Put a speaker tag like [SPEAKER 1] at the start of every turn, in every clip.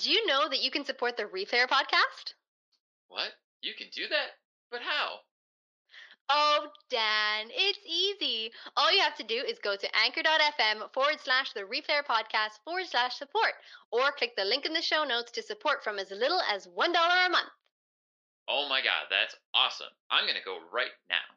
[SPEAKER 1] Did you know that you can support the Replayer podcast?
[SPEAKER 2] What? You can do that? But how?
[SPEAKER 1] Oh, Dan, it's easy. All you have to do is go to anchor.fm forward slash the Replayer podcast forward slash support, or click the link in the show notes to support from as little as $1 a month.
[SPEAKER 2] Oh my god, that's awesome. I'm gonna go right now.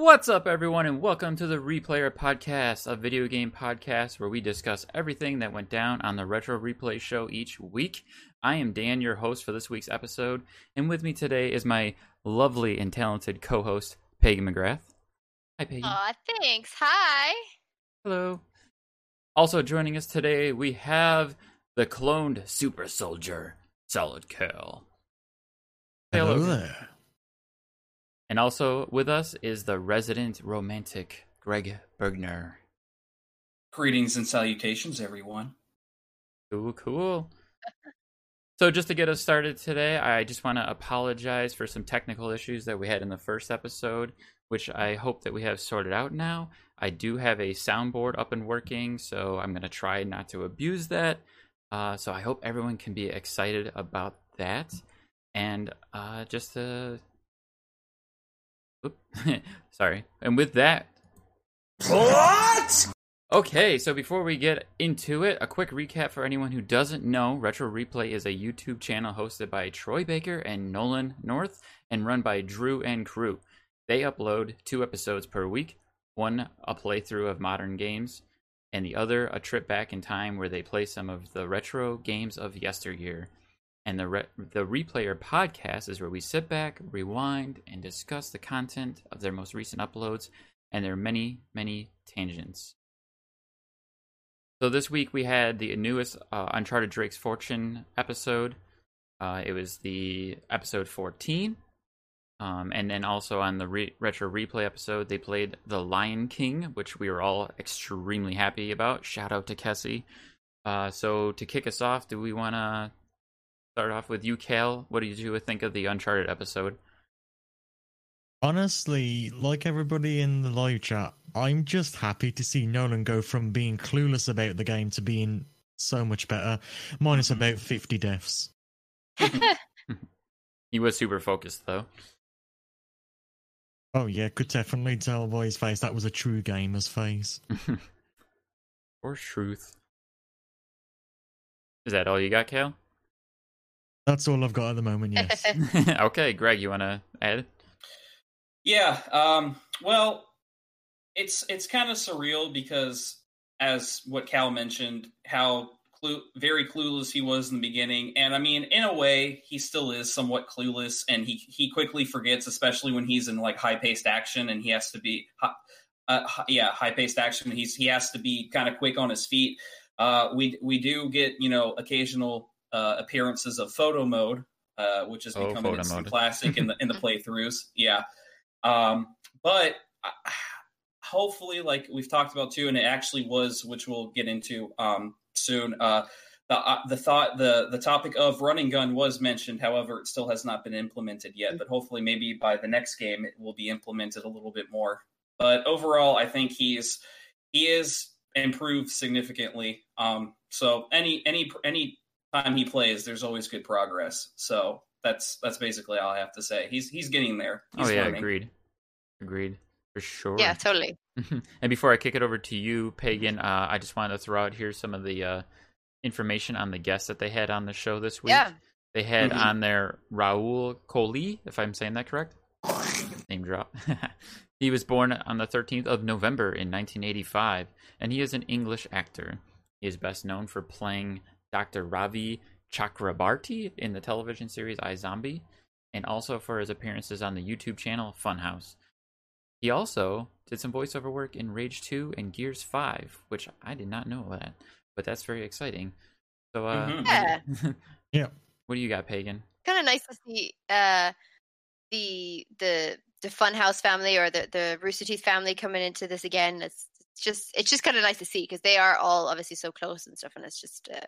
[SPEAKER 2] What's up, everyone, and welcome to the Replayer Podcast, a video game podcast where we discuss everything that went down on the Retro Replay Show each week. I am Dan, your host for this week's episode, and with me today is my lovely and talented co host, Peggy McGrath. Hi, Peggy.
[SPEAKER 1] Aw, thanks. Hi.
[SPEAKER 2] Hello. Also joining us today, we have the cloned super soldier, Solid Cal. Say
[SPEAKER 3] Hello there.
[SPEAKER 2] And also with us is the resident romantic, Greg Bergner.
[SPEAKER 4] Greetings and salutations, everyone.
[SPEAKER 2] Cool, cool. So, just to get us started today, I just want to apologize for some technical issues that we had in the first episode, which I hope that we have sorted out now. I do have a soundboard up and working, so I'm going to try not to abuse that. Uh, so, I hope everyone can be excited about that. And uh, just to. Oop. Sorry. And with that,
[SPEAKER 3] What?
[SPEAKER 2] Okay, so before we get into it, a quick recap for anyone who doesn't know Retro Replay is a YouTube channel hosted by Troy Baker and Nolan North and run by Drew and Crew. They upload two episodes per week one, a playthrough of modern games, and the other, a trip back in time where they play some of the retro games of yesteryear. And the, re- the Replayer podcast is where we sit back, rewind, and discuss the content of their most recent uploads and their many, many tangents. So this week we had the newest uh, Uncharted Drake's Fortune episode. Uh, it was the episode 14. Um, and then also on the re- retro replay episode, they played The Lion King, which we were all extremely happy about. Shout out to Kessie. Uh, so to kick us off, do we want to start off with you, Cal? What did you think of the Uncharted episode?
[SPEAKER 3] Honestly, like everybody in the live chat, I'm just happy to see Nolan go from being clueless about the game to being so much better, minus mm-hmm. about 50 deaths.
[SPEAKER 2] He was super focused, though.
[SPEAKER 3] Oh, yeah, could definitely tell by his face that was a true gamer's face.
[SPEAKER 2] or truth. Is that all you got, Cal?
[SPEAKER 3] That's all I've got at the moment, yes.
[SPEAKER 2] okay, Greg, you want to add?
[SPEAKER 4] Yeah, um, well, it's it's kind of surreal because, as what Cal mentioned, how clue, very clueless he was in the beginning, and I mean, in a way, he still is somewhat clueless, and he he quickly forgets, especially when he's in like high paced action, and he has to be, hi- uh, yeah, high paced action. He's he has to be kind of quick on his feet. Uh, we we do get you know occasional uh, appearances of photo mode, uh, which has
[SPEAKER 2] Oh,
[SPEAKER 4] become an instant
[SPEAKER 2] mode.
[SPEAKER 4] classic in the in the playthroughs. Yeah, um, but hopefully, like we've talked about too, and it actually was, which we'll get into um, soon. Uh, the uh, the thought the the topic of run and gun was mentioned. However, it still has not been implemented yet. But hopefully, maybe by the next game, it will be implemented a little bit more. But overall, I think he's he is improved significantly. Um, so any any any time he plays, there's always good progress. So that's that's basically all I have to say. He's he's getting there. He's
[SPEAKER 2] oh yeah,
[SPEAKER 4] learning.
[SPEAKER 2] agreed, agreed for sure.
[SPEAKER 1] yeah, totally.
[SPEAKER 2] and before I kick it over to you, Pagan, uh, I just wanted to throw out here some of the uh, information on the guests that they had on the show this week.
[SPEAKER 1] Yeah.
[SPEAKER 2] They had
[SPEAKER 4] Mhm.
[SPEAKER 2] on there Rahul Kohli, if I'm saying that correct. Name drop. he was born on the 13th of November in 1985, and he is an English actor. He is best known for playing Dr. Ravi Chakrabarti in the television series iZombie, and also for his appearances on the YouTube channel Funhaus. He also did some voiceover work in Rage 2 and Gears 5, which I did not know that, but that's very exciting. So, uh,
[SPEAKER 4] Mhm.
[SPEAKER 1] Yeah.
[SPEAKER 3] Yeah.
[SPEAKER 2] what do you got, Pagan?
[SPEAKER 1] kind of nice to see uh the the the Funhaus family or the the Rooster Teeth family coming into this again. It's, it's just it's just kind of nice to see because they are all obviously so close and stuff, and it's just uh,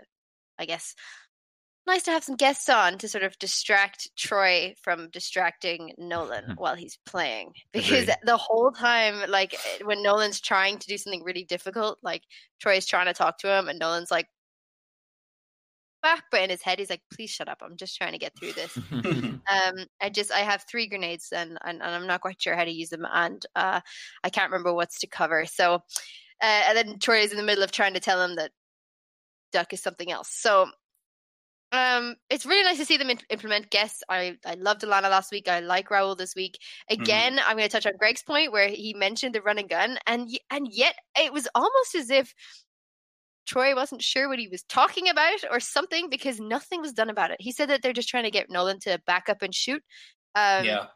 [SPEAKER 1] I guess nice to have some guests on to sort of distract Troy from distracting Nolan while he's playing. Because
[SPEAKER 2] Agreed.
[SPEAKER 1] the whole time like eh, when Nolan's trying to do something really difficult like Troy's trying to talk to him and Nolan's like back but in his head he's like please shut up. I'm just trying to get through this. Um i just i have three grenades and, and and i'm not quite sure how to use them and uh i can't remember what's to cover. So uh and then troy is in the middle of trying to tell him that duck is something else so um it's really nice to see them in- implement guests i i loved alana last week i like rahul this week again i'm going to touch on greg's point where he mentioned the run and gun and and yet it was almost as if Troy wasn't sure what he was talking about or something because nothing was done about it. He said that they're just trying to get Nolan to back up and shoot. Um,
[SPEAKER 4] yeah.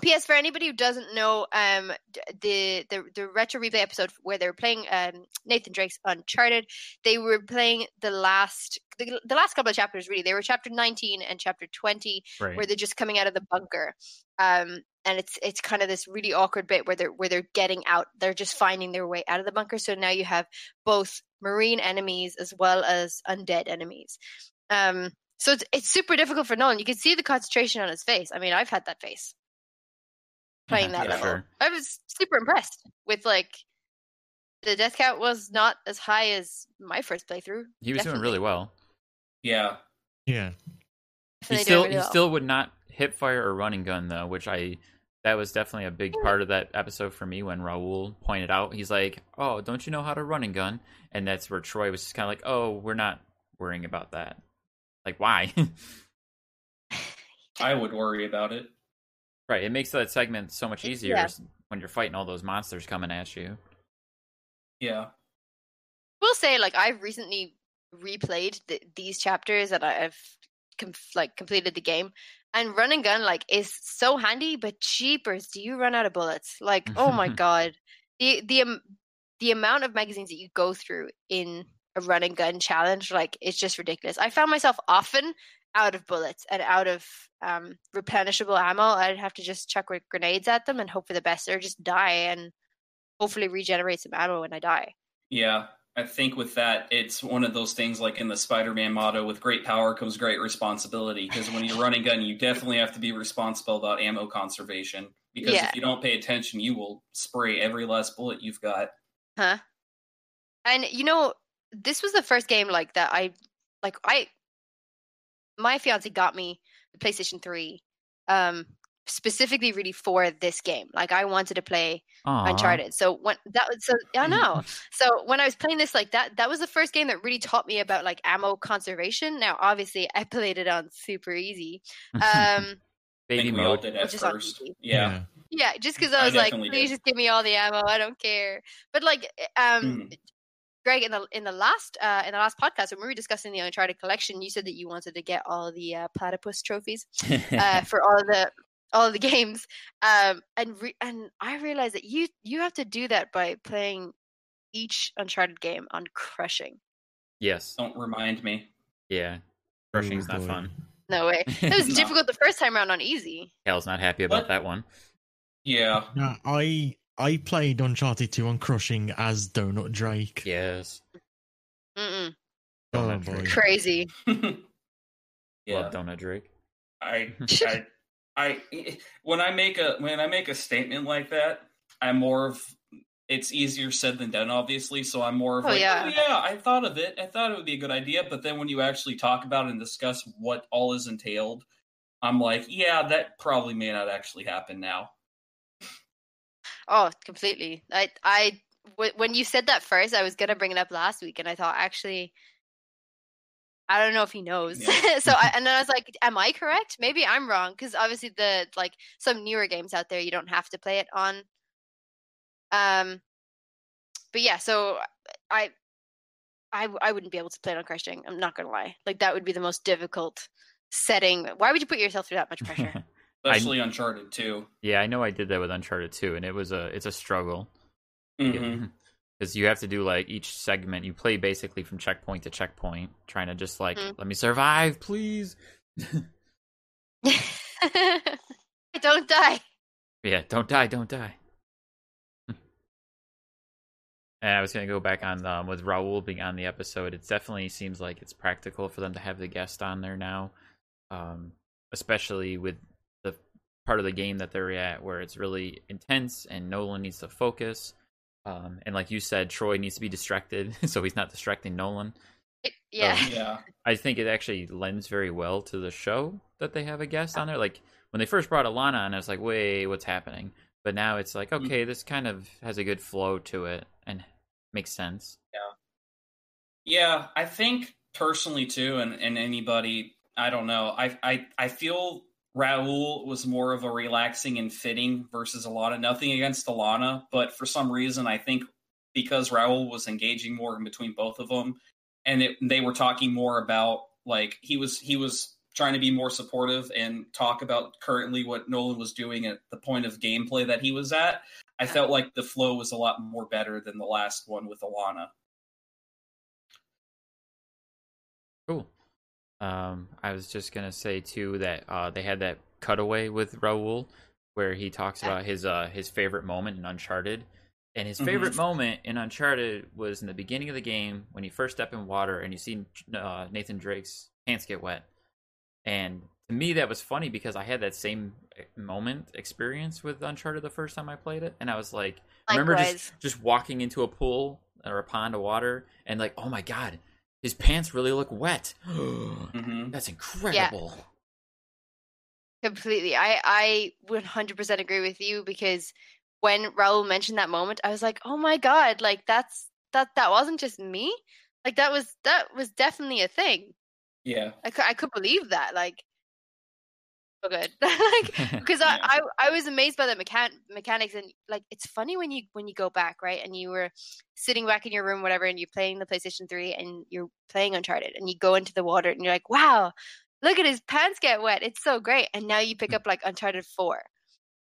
[SPEAKER 1] P.S. For anybody who doesn't know, um, the the the retro replay episode where they were playing um, Nathan Drake's Uncharted, they were playing the last the, the last couple of chapters. Really, they were chapter nineteen and chapter twenty,
[SPEAKER 2] right.
[SPEAKER 1] where they're just coming out of the bunker. Um, and it's it's kind of this really awkward bit where they're where they're getting out. They're just finding their way out of the bunker. So now you have both marine enemies as well as undead enemies. Um, so it's it's super difficult for Nolan. You can see the concentration on his face. I mean, I've had that face playing that
[SPEAKER 4] Yeah,
[SPEAKER 1] level.
[SPEAKER 2] sure.
[SPEAKER 1] I was super impressed with like the death count was not as high as my first playthrough.
[SPEAKER 2] He was doing really well.
[SPEAKER 4] Yeah.
[SPEAKER 3] Yeah.
[SPEAKER 2] He still
[SPEAKER 1] really
[SPEAKER 2] he
[SPEAKER 1] well.
[SPEAKER 2] still would not hip fire or run and gun though, which I that was definitely a big part of that episode for me when Rahul pointed out. He's like, "Oh, don't you know how to run and gun?" And that's where Troy was just kind of like, "Oh, we're not worrying about that." Like, why?
[SPEAKER 4] I would worry about it.
[SPEAKER 2] Right. It makes that segment so much easier
[SPEAKER 1] yeah.
[SPEAKER 2] when you're fighting all those monsters coming at you.
[SPEAKER 4] Yeah.
[SPEAKER 1] will say like I've recently replayed th- these chapters that I- I've com- like completed the game, and run and gun like is so handy. But cheapers, do you run out of bullets? Like oh my god, the the um, the amount of magazines that you go through in a run and gun challenge like it's just ridiculous. I found myself often out of bullets and out of um, replenishable ammo. I'd have to just chuck with grenades at them and hope for the best, or just die and hopefully regenerate some ammo when I die.
[SPEAKER 4] Yeah. I think with that, it's one of those things like in the Spider Man motto with great power comes great responsibility. Because when you're running gun, you definitely have to be responsible about ammo conservation. Because
[SPEAKER 1] Yeah.
[SPEAKER 4] if you don't pay attention, you will spray every last bullet you've got.
[SPEAKER 1] Huh? And you know, this was the first game like that I like I my fiance got me the PlayStation 3 um specifically really for this game. Like I wanted to play
[SPEAKER 2] Aw.
[SPEAKER 1] Uncharted. So when that was so I know. so when I was playing this like that that was the first game that really taught me about like ammo conservation. Now obviously I played it on super easy. Um
[SPEAKER 2] Baby
[SPEAKER 4] think we all
[SPEAKER 2] mode.
[SPEAKER 4] did at
[SPEAKER 1] Which is on
[SPEAKER 4] first.
[SPEAKER 1] easy.
[SPEAKER 4] Yeah.
[SPEAKER 1] yeah, just cuz I
[SPEAKER 4] I
[SPEAKER 1] was like please
[SPEAKER 4] did.
[SPEAKER 1] just give me all the ammo. I don't care. But like um
[SPEAKER 4] Mhm.
[SPEAKER 1] Greg, in the in the last uh, in the last podcast when we were discussing the Uncharted collection, you said that you wanted to get all the uh, platypus trophies uh, for all the all the games, um, and re- and I realized that you you have to do that by playing each Uncharted game on crushing.
[SPEAKER 2] yes.
[SPEAKER 4] Don't remind me.
[SPEAKER 2] Yeah. Crushing's
[SPEAKER 3] Oh,
[SPEAKER 2] not fun.
[SPEAKER 1] No way, it was difficult the first time around on easy.
[SPEAKER 2] Hal's not happy about
[SPEAKER 4] What?
[SPEAKER 2] that one.
[SPEAKER 4] Yeah.
[SPEAKER 3] No, I I played Uncharted 2 on Crushing as Donut Drake.
[SPEAKER 2] Yes.
[SPEAKER 1] Mm-mm.
[SPEAKER 3] Oh
[SPEAKER 2] Donut
[SPEAKER 3] boy.
[SPEAKER 2] Drake.
[SPEAKER 1] Crazy.
[SPEAKER 4] yeah.
[SPEAKER 2] Love Donut Drake.
[SPEAKER 4] I, I, I, when I make a when I make a statement like that, I'm more of. It's easier said than done, obviously. So I'm more of
[SPEAKER 1] Oh,
[SPEAKER 4] like,
[SPEAKER 1] yeah.
[SPEAKER 4] oh yeah, I thought of it. I thought it would be a good idea. But then when you actually talk about it and discuss what all is entailed, I'm like, yeah, that probably may not actually happen now.
[SPEAKER 1] Oh, completely. I I w- when you said that first, I was gonna bring it up last week, and I thought actually, I don't know if he knows.
[SPEAKER 4] Yeah.
[SPEAKER 1] so I, and then I was like, am I correct? Maybe I'm wrong because obviously the like some newer games out there you don't have to play it on. Um, but yeah, so I, I, I wouldn't be able to play it on crushing. I'm not gonna lie. Like that would be the most difficult setting. Why would you put yourself through that much pressure?
[SPEAKER 4] Especially Uncharted too.
[SPEAKER 2] yeah, I know I did that with Uncharted 2, and it was a it's a struggle. Because you have to do like each segment. You play basically from checkpoint to checkpoint, trying to just like
[SPEAKER 1] Mhm.
[SPEAKER 2] let me survive, please.
[SPEAKER 1] don't die.
[SPEAKER 2] Yeah, don't die, don't die. and I was gonna go back on um, with Rahul being on the episode. It definitely seems like it's practical for them to have the guest on there now, um, especially with the part of the game that they're at where it's really intense and Nolan needs to focus. Um, and like you said, Troy needs to be distracted, so he's not distracting Nolan.
[SPEAKER 1] Yeah.
[SPEAKER 4] Yeah.
[SPEAKER 2] I think it actually lends very well to the show that they have a guest on there. Like when they first brought Alana on, I was like, "Wait, what's happening?" But now it's like,
[SPEAKER 4] Mm.
[SPEAKER 2] okay, this kind of has a good flow to it and makes sense.
[SPEAKER 4] Yeah. Yeah, I think personally too, and, and anybody, I don't know. I I I feel Rahul was more of a relaxing and fitting versus Alana. Nothing against Alana, but for some reason, I think because Rahul was engaging more in between both of them, and it, they were talking more about like he was he was trying to be more supportive and talk about currently what Nolan was doing at the point of gameplay that he was at. I felt like the flow was a lot more better than the last one with Alana.
[SPEAKER 2] Cool. Um, I was just gonna say too that uh, they had that cutaway with Rahul where he talks about his uh, his favorite moment in Uncharted, and his
[SPEAKER 4] Mhm.
[SPEAKER 2] favorite moment in Uncharted was in the beginning of the game when you first step in water and you see uh, Nathan Drake's pants get wet, and to me that was funny because I had that same eh, moment experience with Uncharted the first time I played it, and I was like, I remember just just walking into a pool or a pond of water and like, oh my god, his pants really look wet.
[SPEAKER 4] hmm
[SPEAKER 2] That's incredible.
[SPEAKER 1] Completely. I I 100% agree with you because when Rahul mentioned that moment, I was like, "Oh my god, like that's that that wasn't just me. Like that was that was definitely a thing.
[SPEAKER 4] Yeah.
[SPEAKER 1] I could I could believe that. Like so good. like because I,
[SPEAKER 4] Yeah.
[SPEAKER 1] I I was amazed by the mechan- mechanics and like it's funny when you when you go back right and you were sitting back in your room whatever and you're playing the PlayStation 3 and you're playing Uncharted and you go into the water and you're like wow look at his pants get wet it's so great and now you pick up like Uncharted 4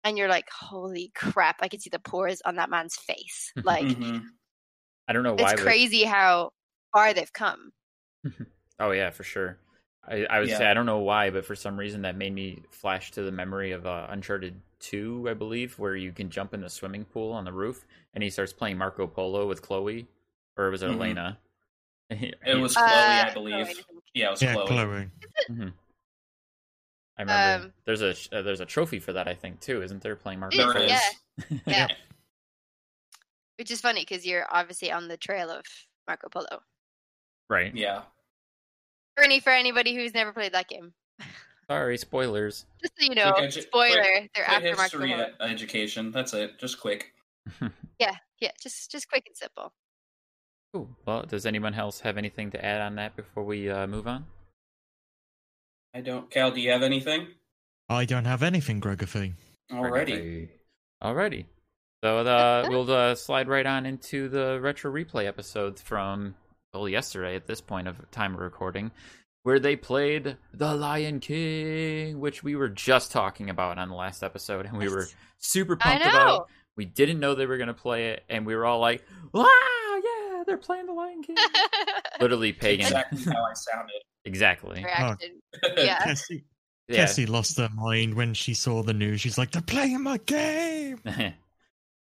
[SPEAKER 1] and you're like holy crap I can see the pores on that man's face like
[SPEAKER 4] Mhm.
[SPEAKER 2] I don't know why.
[SPEAKER 1] it's
[SPEAKER 2] but-
[SPEAKER 1] crazy how far they've come
[SPEAKER 2] Oh yeah, for sure. I, I would
[SPEAKER 4] Yeah.
[SPEAKER 2] say I don't know why, but for some reason that made me flash to the memory of uh, Uncharted Two, I believe, where you can jump in the swimming pool on the roof, and he starts playing Marco Polo with Chloe, or was it
[SPEAKER 4] Mhm.
[SPEAKER 2] Elena?
[SPEAKER 4] It was Chloe,
[SPEAKER 1] Uh,
[SPEAKER 4] I believe.
[SPEAKER 1] I think-
[SPEAKER 4] Yeah, it was
[SPEAKER 3] Yeah,
[SPEAKER 4] Chloe.
[SPEAKER 3] Chloe.
[SPEAKER 2] I remember
[SPEAKER 1] Um,
[SPEAKER 2] there's a uh, there's a trophy for that I think too, isn't there? Playing Marco
[SPEAKER 4] There
[SPEAKER 2] Polo.
[SPEAKER 4] is.
[SPEAKER 1] Yeah. yeah which is funny because you're obviously on the trail of Marco Polo
[SPEAKER 2] right.
[SPEAKER 4] Yeah.
[SPEAKER 1] For for anybody who's never played that game.
[SPEAKER 2] Sorry, spoilers.
[SPEAKER 1] Just so you know,
[SPEAKER 4] Quick edu-
[SPEAKER 1] spoiler,
[SPEAKER 4] quick-
[SPEAKER 1] they're
[SPEAKER 4] quick
[SPEAKER 1] after Marco
[SPEAKER 4] history
[SPEAKER 1] Polo.
[SPEAKER 4] education. That's it. Just quick.
[SPEAKER 1] Yeah, yeah, just just quick and simple.
[SPEAKER 2] Cool. Well, does anyone else have anything to add on that before we uh, move on?
[SPEAKER 4] I don't. Cal, do you have anything?
[SPEAKER 3] I don't have anything, Gregophy.
[SPEAKER 4] Already.
[SPEAKER 2] Alrighty. So uh, we'll uh, slide right on into the retro replay episodes from well yesterday at this point of time of recording, where they played The Lion King, which we were just talking about on the last episode, and we were super pumped
[SPEAKER 1] know.
[SPEAKER 2] about. We didn't know they were gonna play it, and we were all like, "Wow, yeah, they're playing The Lion King!" Literally pagan.
[SPEAKER 4] Exactly how I sounded.
[SPEAKER 2] exactly.
[SPEAKER 1] Reaction. Yeah.
[SPEAKER 3] Cassie,
[SPEAKER 2] Yeah.
[SPEAKER 3] Cassie lost her mind when she saw the news. She's like, "They're playing my game."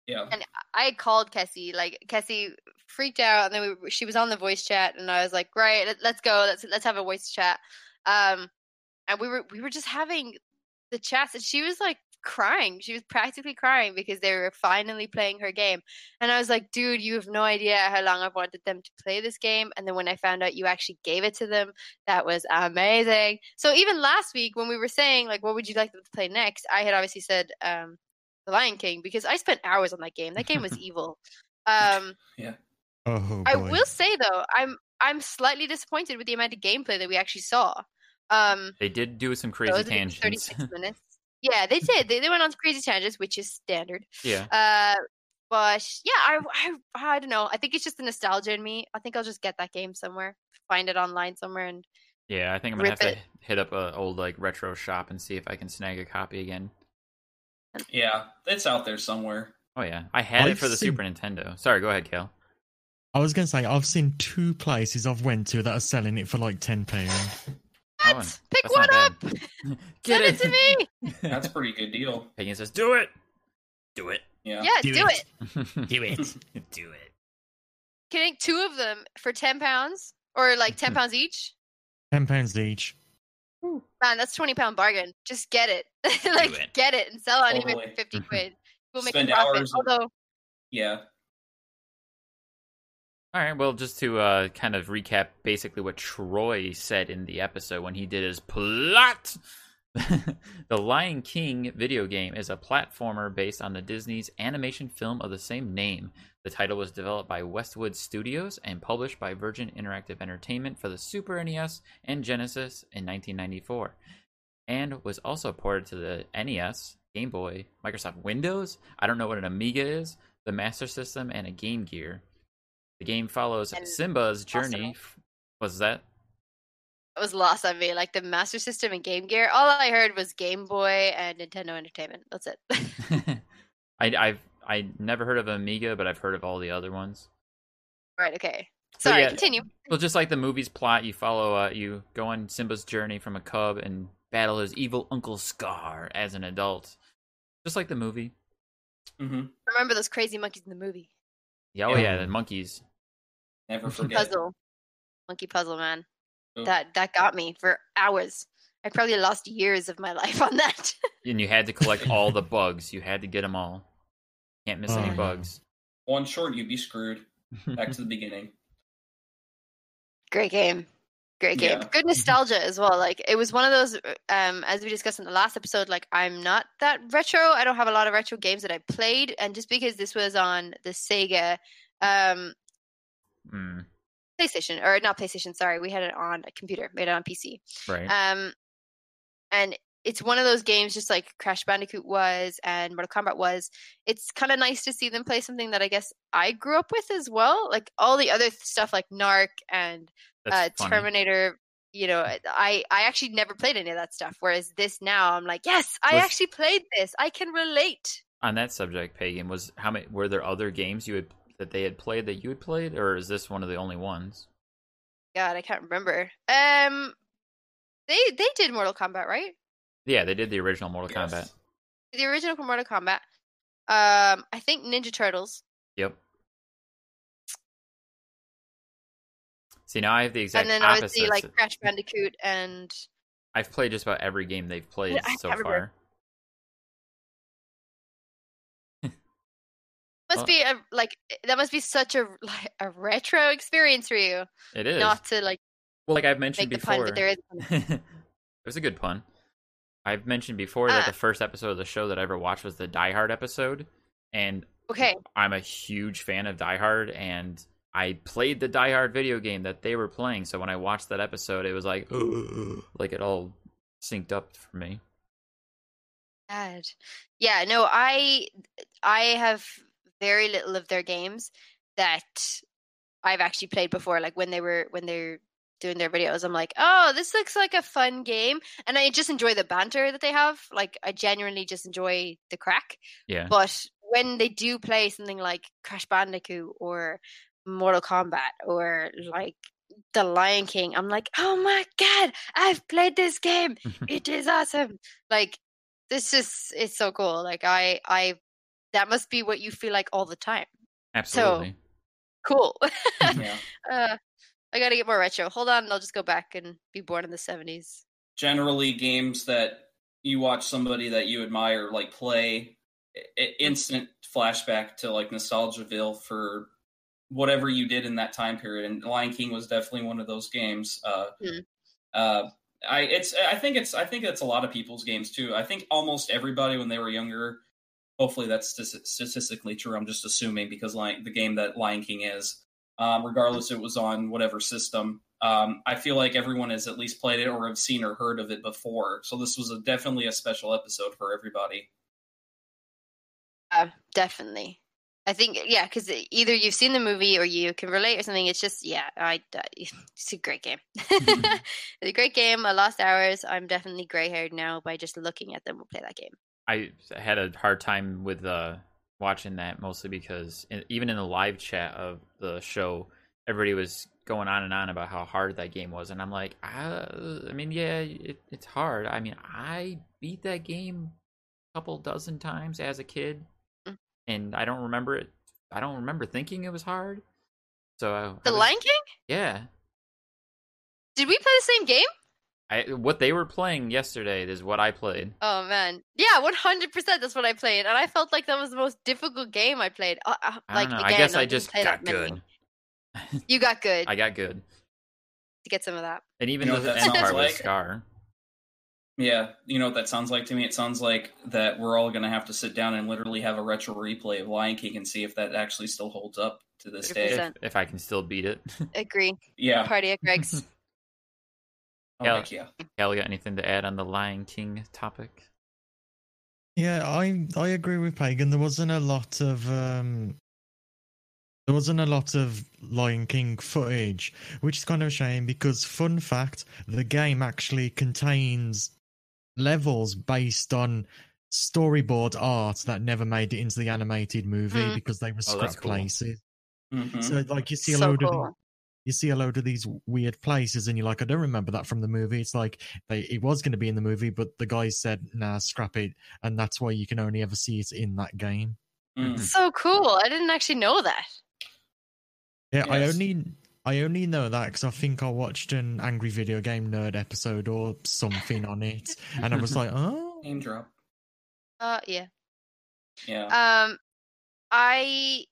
[SPEAKER 4] Yeah.
[SPEAKER 1] And I called Kessie. Like Kessie freaked out, and then we, she was on the voice chat, and I was like, "Right, let, let's go. Let's let's have a voice chat." Um, and we were we were just having the chats, and she was like crying. She was practically crying because they were finally playing her game. And I was like, "Dude, you have no idea how long I've wanted them to play this game." And then when I found out you actually gave it to them, that was amazing. So even last week when we were saying like, "What would you like them to play next?" I had obviously said. Um, the Lion King because I spent hours on that game. That game was evil. Um,
[SPEAKER 3] Oh boy.
[SPEAKER 1] I will say though, I'm I'm slightly disappointed with the amount of gameplay that we actually saw. Um,
[SPEAKER 2] They did do some crazy
[SPEAKER 1] it
[SPEAKER 2] tangents.
[SPEAKER 1] 36 minutes. Yeah, they did. They, they went on crazy tangents, which is standard.
[SPEAKER 2] yeah.
[SPEAKER 1] Uh, but yeah, I, I I don't know. I think it's just the nostalgia in me. I think I'll just get that game somewhere, find it online somewhere, and
[SPEAKER 2] Yeah, I think I'm gonna have
[SPEAKER 1] it.
[SPEAKER 2] to hit up a old like retro shop and see if I can snag a copy again.
[SPEAKER 4] Yeah, it's out there somewhere.
[SPEAKER 2] Oh yeah, I had it
[SPEAKER 3] I've
[SPEAKER 2] for the
[SPEAKER 3] seen-
[SPEAKER 2] Super Nintendo. Sorry, go ahead, Kel.
[SPEAKER 3] I was gonna say I've seen two places I've went to that are selling it for like ten pounds.
[SPEAKER 1] what?
[SPEAKER 2] Oh,
[SPEAKER 1] Pick
[SPEAKER 2] that's
[SPEAKER 1] one up.
[SPEAKER 2] bad.
[SPEAKER 1] Send it to me.
[SPEAKER 4] That's a pretty good deal.
[SPEAKER 2] Peggy says, "Do it, do it,
[SPEAKER 4] Yeah.
[SPEAKER 1] Yeah, do, it.
[SPEAKER 3] Do
[SPEAKER 1] it.
[SPEAKER 3] it.
[SPEAKER 2] do it, do it."
[SPEAKER 1] Getting two of them for ten pounds or like ten pounds each.
[SPEAKER 3] Ten pounds each.
[SPEAKER 1] Man, that's twenty pound bargain. Just get it, like
[SPEAKER 2] it.
[SPEAKER 1] get it and sell it on eBay
[SPEAKER 4] Totally.
[SPEAKER 1] for fifty quid. We'll make
[SPEAKER 4] Spend
[SPEAKER 1] a profit.
[SPEAKER 4] hours of-
[SPEAKER 1] Although
[SPEAKER 4] Yeah.
[SPEAKER 2] All right, well, just to uh, kind of recap basically what Troy said in the episode when he did his plot. the Lion King video game is a platformer based on the Disney's animation film of the same name. The title was developed by Westwood Studios and published by Virgin Interactive Entertainment for the Super NES and Genesis in 1994, and was also ported to the NES, Game Boy, Microsoft Windows. I don't know what an Amiga is, the Master System, and a Game Gear. The game follows
[SPEAKER 1] And
[SPEAKER 2] Simba's
[SPEAKER 1] awesome.
[SPEAKER 2] journey. Was that?
[SPEAKER 1] It was lost on me. Like the Master System and Game Gear. All I heard was Game Boy and Nintendo Entertainment. That's it.
[SPEAKER 2] I, I've I never heard of Amiga, but I've heard of all the other ones.
[SPEAKER 1] right. Okay. Sorry.
[SPEAKER 2] yeah.
[SPEAKER 1] Continue.
[SPEAKER 2] Well, just like the movie's plot, you follow, uh, you go on Simba's journey from a cub and battle his evil uncle Scar as an adult, just like the movie.
[SPEAKER 4] Mm-hmm.
[SPEAKER 1] Remember those crazy monkeys in the movie?
[SPEAKER 2] Yeah, oh
[SPEAKER 4] Yeah.
[SPEAKER 2] yeah, the monkeys.
[SPEAKER 4] Never forget.
[SPEAKER 1] Puzzle. Monkey puzzle, man.
[SPEAKER 4] Ooh.
[SPEAKER 1] That that got me for hours. I probably lost years of my life on that.
[SPEAKER 2] And you had to collect all the bugs. You had to get them all. Can't miss any
[SPEAKER 3] Oh.
[SPEAKER 2] bugs.
[SPEAKER 4] One short, you'd be screwed. Back to the beginning.
[SPEAKER 1] Great game. Great game.
[SPEAKER 4] Yeah.
[SPEAKER 1] Good nostalgia as well. Like it was one of those um as we discussed in the last episode, like I'm not that retro. I don't have a lot of retro games that I played and just because this was on the Sega um
[SPEAKER 2] Mm,
[SPEAKER 1] PlayStation or not PlayStation, sorry, we had it on a computer, made it on PC.
[SPEAKER 2] right.
[SPEAKER 1] Um and it's one of those games just like Crash Bandicoot was and Mortal Kombat was. It's kind of nice to see them play something that I guess I grew up with as well. Like all the other stuff like Narc and uh, Terminator. You know, I I actually never played any of that stuff. Whereas this now, I'm like, yes, I
[SPEAKER 2] Was-
[SPEAKER 1] actually played this. I can relate.
[SPEAKER 2] On that subject, Pagan, was how many? Were there other games you had that they had played that you had played, or is this one of the only ones?
[SPEAKER 1] God, I can't remember. Um, they they did Mortal Kombat, right?
[SPEAKER 2] Yeah, they did the original Mortal
[SPEAKER 4] Yes.
[SPEAKER 2] Kombat.
[SPEAKER 1] The original Mortal Kombat. Um, I think Ninja Turtles,
[SPEAKER 2] Yep. See, now I have the exact
[SPEAKER 1] and then
[SPEAKER 2] opposite.
[SPEAKER 1] obviously like Crash Bandicoot and
[SPEAKER 2] I've played just about every game they've played so
[SPEAKER 1] can't
[SPEAKER 2] far.
[SPEAKER 1] Must
[SPEAKER 2] Well-
[SPEAKER 1] be a like that must be such a like, a retro experience for you.
[SPEAKER 2] It is.
[SPEAKER 1] Not to like
[SPEAKER 2] well, like I've
[SPEAKER 1] make
[SPEAKER 2] mentioned
[SPEAKER 1] the
[SPEAKER 2] before.
[SPEAKER 1] pun, but there is.
[SPEAKER 2] it was a good pun. I've mentioned before that
[SPEAKER 1] Ah.
[SPEAKER 2] the first episode of the show that I ever watched was the Die Hard episode, and
[SPEAKER 1] Okay,
[SPEAKER 2] I'm a huge fan of Die Hard, and I played the Die Hard video game that they were playing. So when I watched that episode, it was like, like it all synced up for me.
[SPEAKER 1] Bad. Yeah, no, I I have very little of their games that I've actually played before. Like when they were when they're doing their videos, I'm like, oh, this looks like a fun game, and I just enjoy the banter that they have. Like I genuinely just enjoy the crack.
[SPEAKER 2] Yeah.
[SPEAKER 1] But when they do play something like Crash Bandicoot or Mortal Kombat or like The Lion King, I'm like, oh my god, I've played this game. it is awesome. Like this is it's so cool. Like I I that must be what you feel like all the time.
[SPEAKER 2] Absolutely.
[SPEAKER 1] Cool.
[SPEAKER 4] Yeah.
[SPEAKER 1] uh, I gotta get more retro. Hold on, I'll just go back and be born in the seventies.
[SPEAKER 4] Generally, games that you watch somebody that you admire like play, i- i- instant flashback to like Nostalgiaville for whatever you did in that time period. And Lion King was definitely one of those games. Uh,
[SPEAKER 1] Hmm.
[SPEAKER 4] uh, I it's I think it's I think it's a lot of people's games too. I think almost everybody when they were younger. Hopefully that's statistically true. I'm just assuming because Lion, the game that Lion King is, um, regardless it was on whatever system. Um, I feel like everyone has at least played it or have seen or heard of it before. So this was a, definitely a special episode for everybody.
[SPEAKER 1] Uh, definitely. I think yeah, because either you've seen the movie or you can relate or something. It's just yeah, I uh, it's a great game. it's a great game. I lost hours. I'm definitely gray haired now by just looking at them. We'll play that game.
[SPEAKER 2] I had a hard time with uh, watching that mostly because in, even in the live chat of the show, everybody was going on and on about how hard that game was, and I'm like, I, I mean, yeah, it, it's hard. I mean, I beat that game a couple dozen times as a kid and I don't remember it. I don't remember thinking it was hard. So uh,
[SPEAKER 1] the was, Lion King.
[SPEAKER 2] Yeah.
[SPEAKER 1] Did we play the same game?
[SPEAKER 2] I what they were playing yesterday is what I played.
[SPEAKER 1] Oh man, yeah, one hundred percent. That's what I played, and I felt like that was the most difficult game I played. Uh, uh,
[SPEAKER 2] like
[SPEAKER 1] I,
[SPEAKER 2] again, I guess I just got good.
[SPEAKER 1] you got good.
[SPEAKER 2] I got good
[SPEAKER 1] to get some of that.
[SPEAKER 2] And even you know the end part like? was Scar.
[SPEAKER 4] Yeah, you know what that sounds like to me? It sounds like that we're all going to have to sit down and literally have a retro replay of Lion King and see if that actually still holds up to this 100%. day.
[SPEAKER 2] If, if, I can still beat it.
[SPEAKER 1] Agree.
[SPEAKER 4] Yeah.
[SPEAKER 1] Party at Greg's.
[SPEAKER 4] oh, Cal, yeah.
[SPEAKER 2] Cal, got anything to add on the Lion King topic?
[SPEAKER 3] Yeah, I I agree with Pagan. There wasn't a lot of um there wasn't a lot of Lion King footage, which is kind of a shame because fun fact, the game actually contains levels based on storyboard art that never made it into the animated movie mm. because they were oh, cool. places. Mm-hmm. So like you see a so load cool. of you see a load of these weird places and you're like, I don't remember that from the movie. It's like they it was going to be in the movie, but the guys said, nah, scrap it, and that's why you can only ever see it in that game.
[SPEAKER 1] Mm. So cool! I didn't actually know that.
[SPEAKER 3] Yeah, yes. I only I only know that because I think I watched an Angry Video Game Nerd episode or something on it, and I was like, oh,
[SPEAKER 4] name drop.
[SPEAKER 1] Uh, yeah.
[SPEAKER 4] Yeah.
[SPEAKER 1] Um, I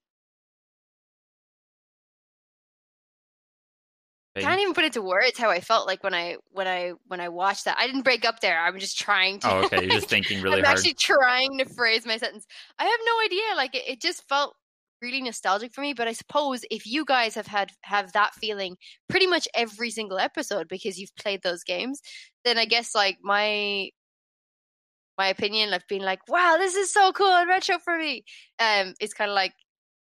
[SPEAKER 1] can't even put into words how I felt like when I when I when I watched that. I didn't break up there. I'm just trying to.
[SPEAKER 2] Oh, okay. You're just thinking really
[SPEAKER 1] I'm
[SPEAKER 2] hard.
[SPEAKER 1] actually trying to phrase my sentence. I have no idea. Like it, it just felt really nostalgic for me but i suppose if you guys have had have that feeling pretty much every single episode because you've played those games then i guess like my my opinion of being like wow this is so cool and retro for me um it's kind of like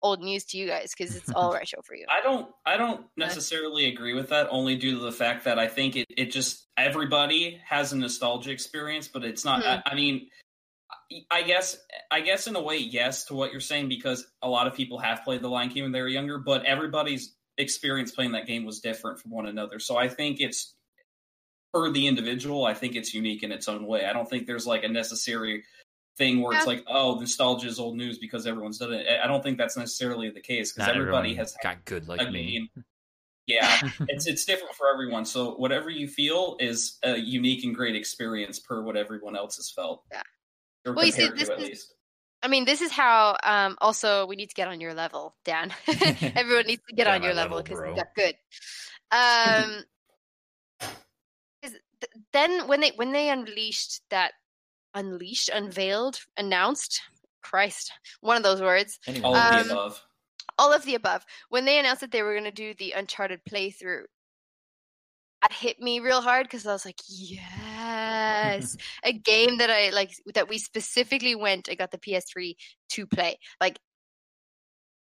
[SPEAKER 1] old news to you guys because it's all retro for you
[SPEAKER 4] i don't i don't necessarily agree with that only due to the fact that i think it, it just everybody has a nostalgia experience but it's not mm-hmm. I, I mean I guess I guess in a way yes to what you're saying because a lot of people have played the Lion King when they were younger, but everybody's experience playing that game was different from one another. So I think it's for the individual, I think it's unique in its own way. I don't think there's like a necessary thing where yeah. it's like, oh, nostalgia is old news because everyone's done it. I don't think that's necessarily the case because everybody has
[SPEAKER 2] got good like me.
[SPEAKER 4] I mean yeah, it's it's different for everyone. So whatever you feel is a unique and great experience per what everyone else has felt.
[SPEAKER 1] Yeah. Or well, you see, this is, I mean, this is how. Um, also, we need to get on your level, Dan. Everyone needs to get on your level because you got good. Um, then when they when they unleashed that, unleashed, unveiled, announced, Christ, one of those words.
[SPEAKER 4] Anyway. All of um, the above.
[SPEAKER 1] All of the above. When they announced that they were going to do the Uncharted playthrough, that hit me real hard because I was like, yes, a game that I like that we specifically went. I got the PS3 to play. Like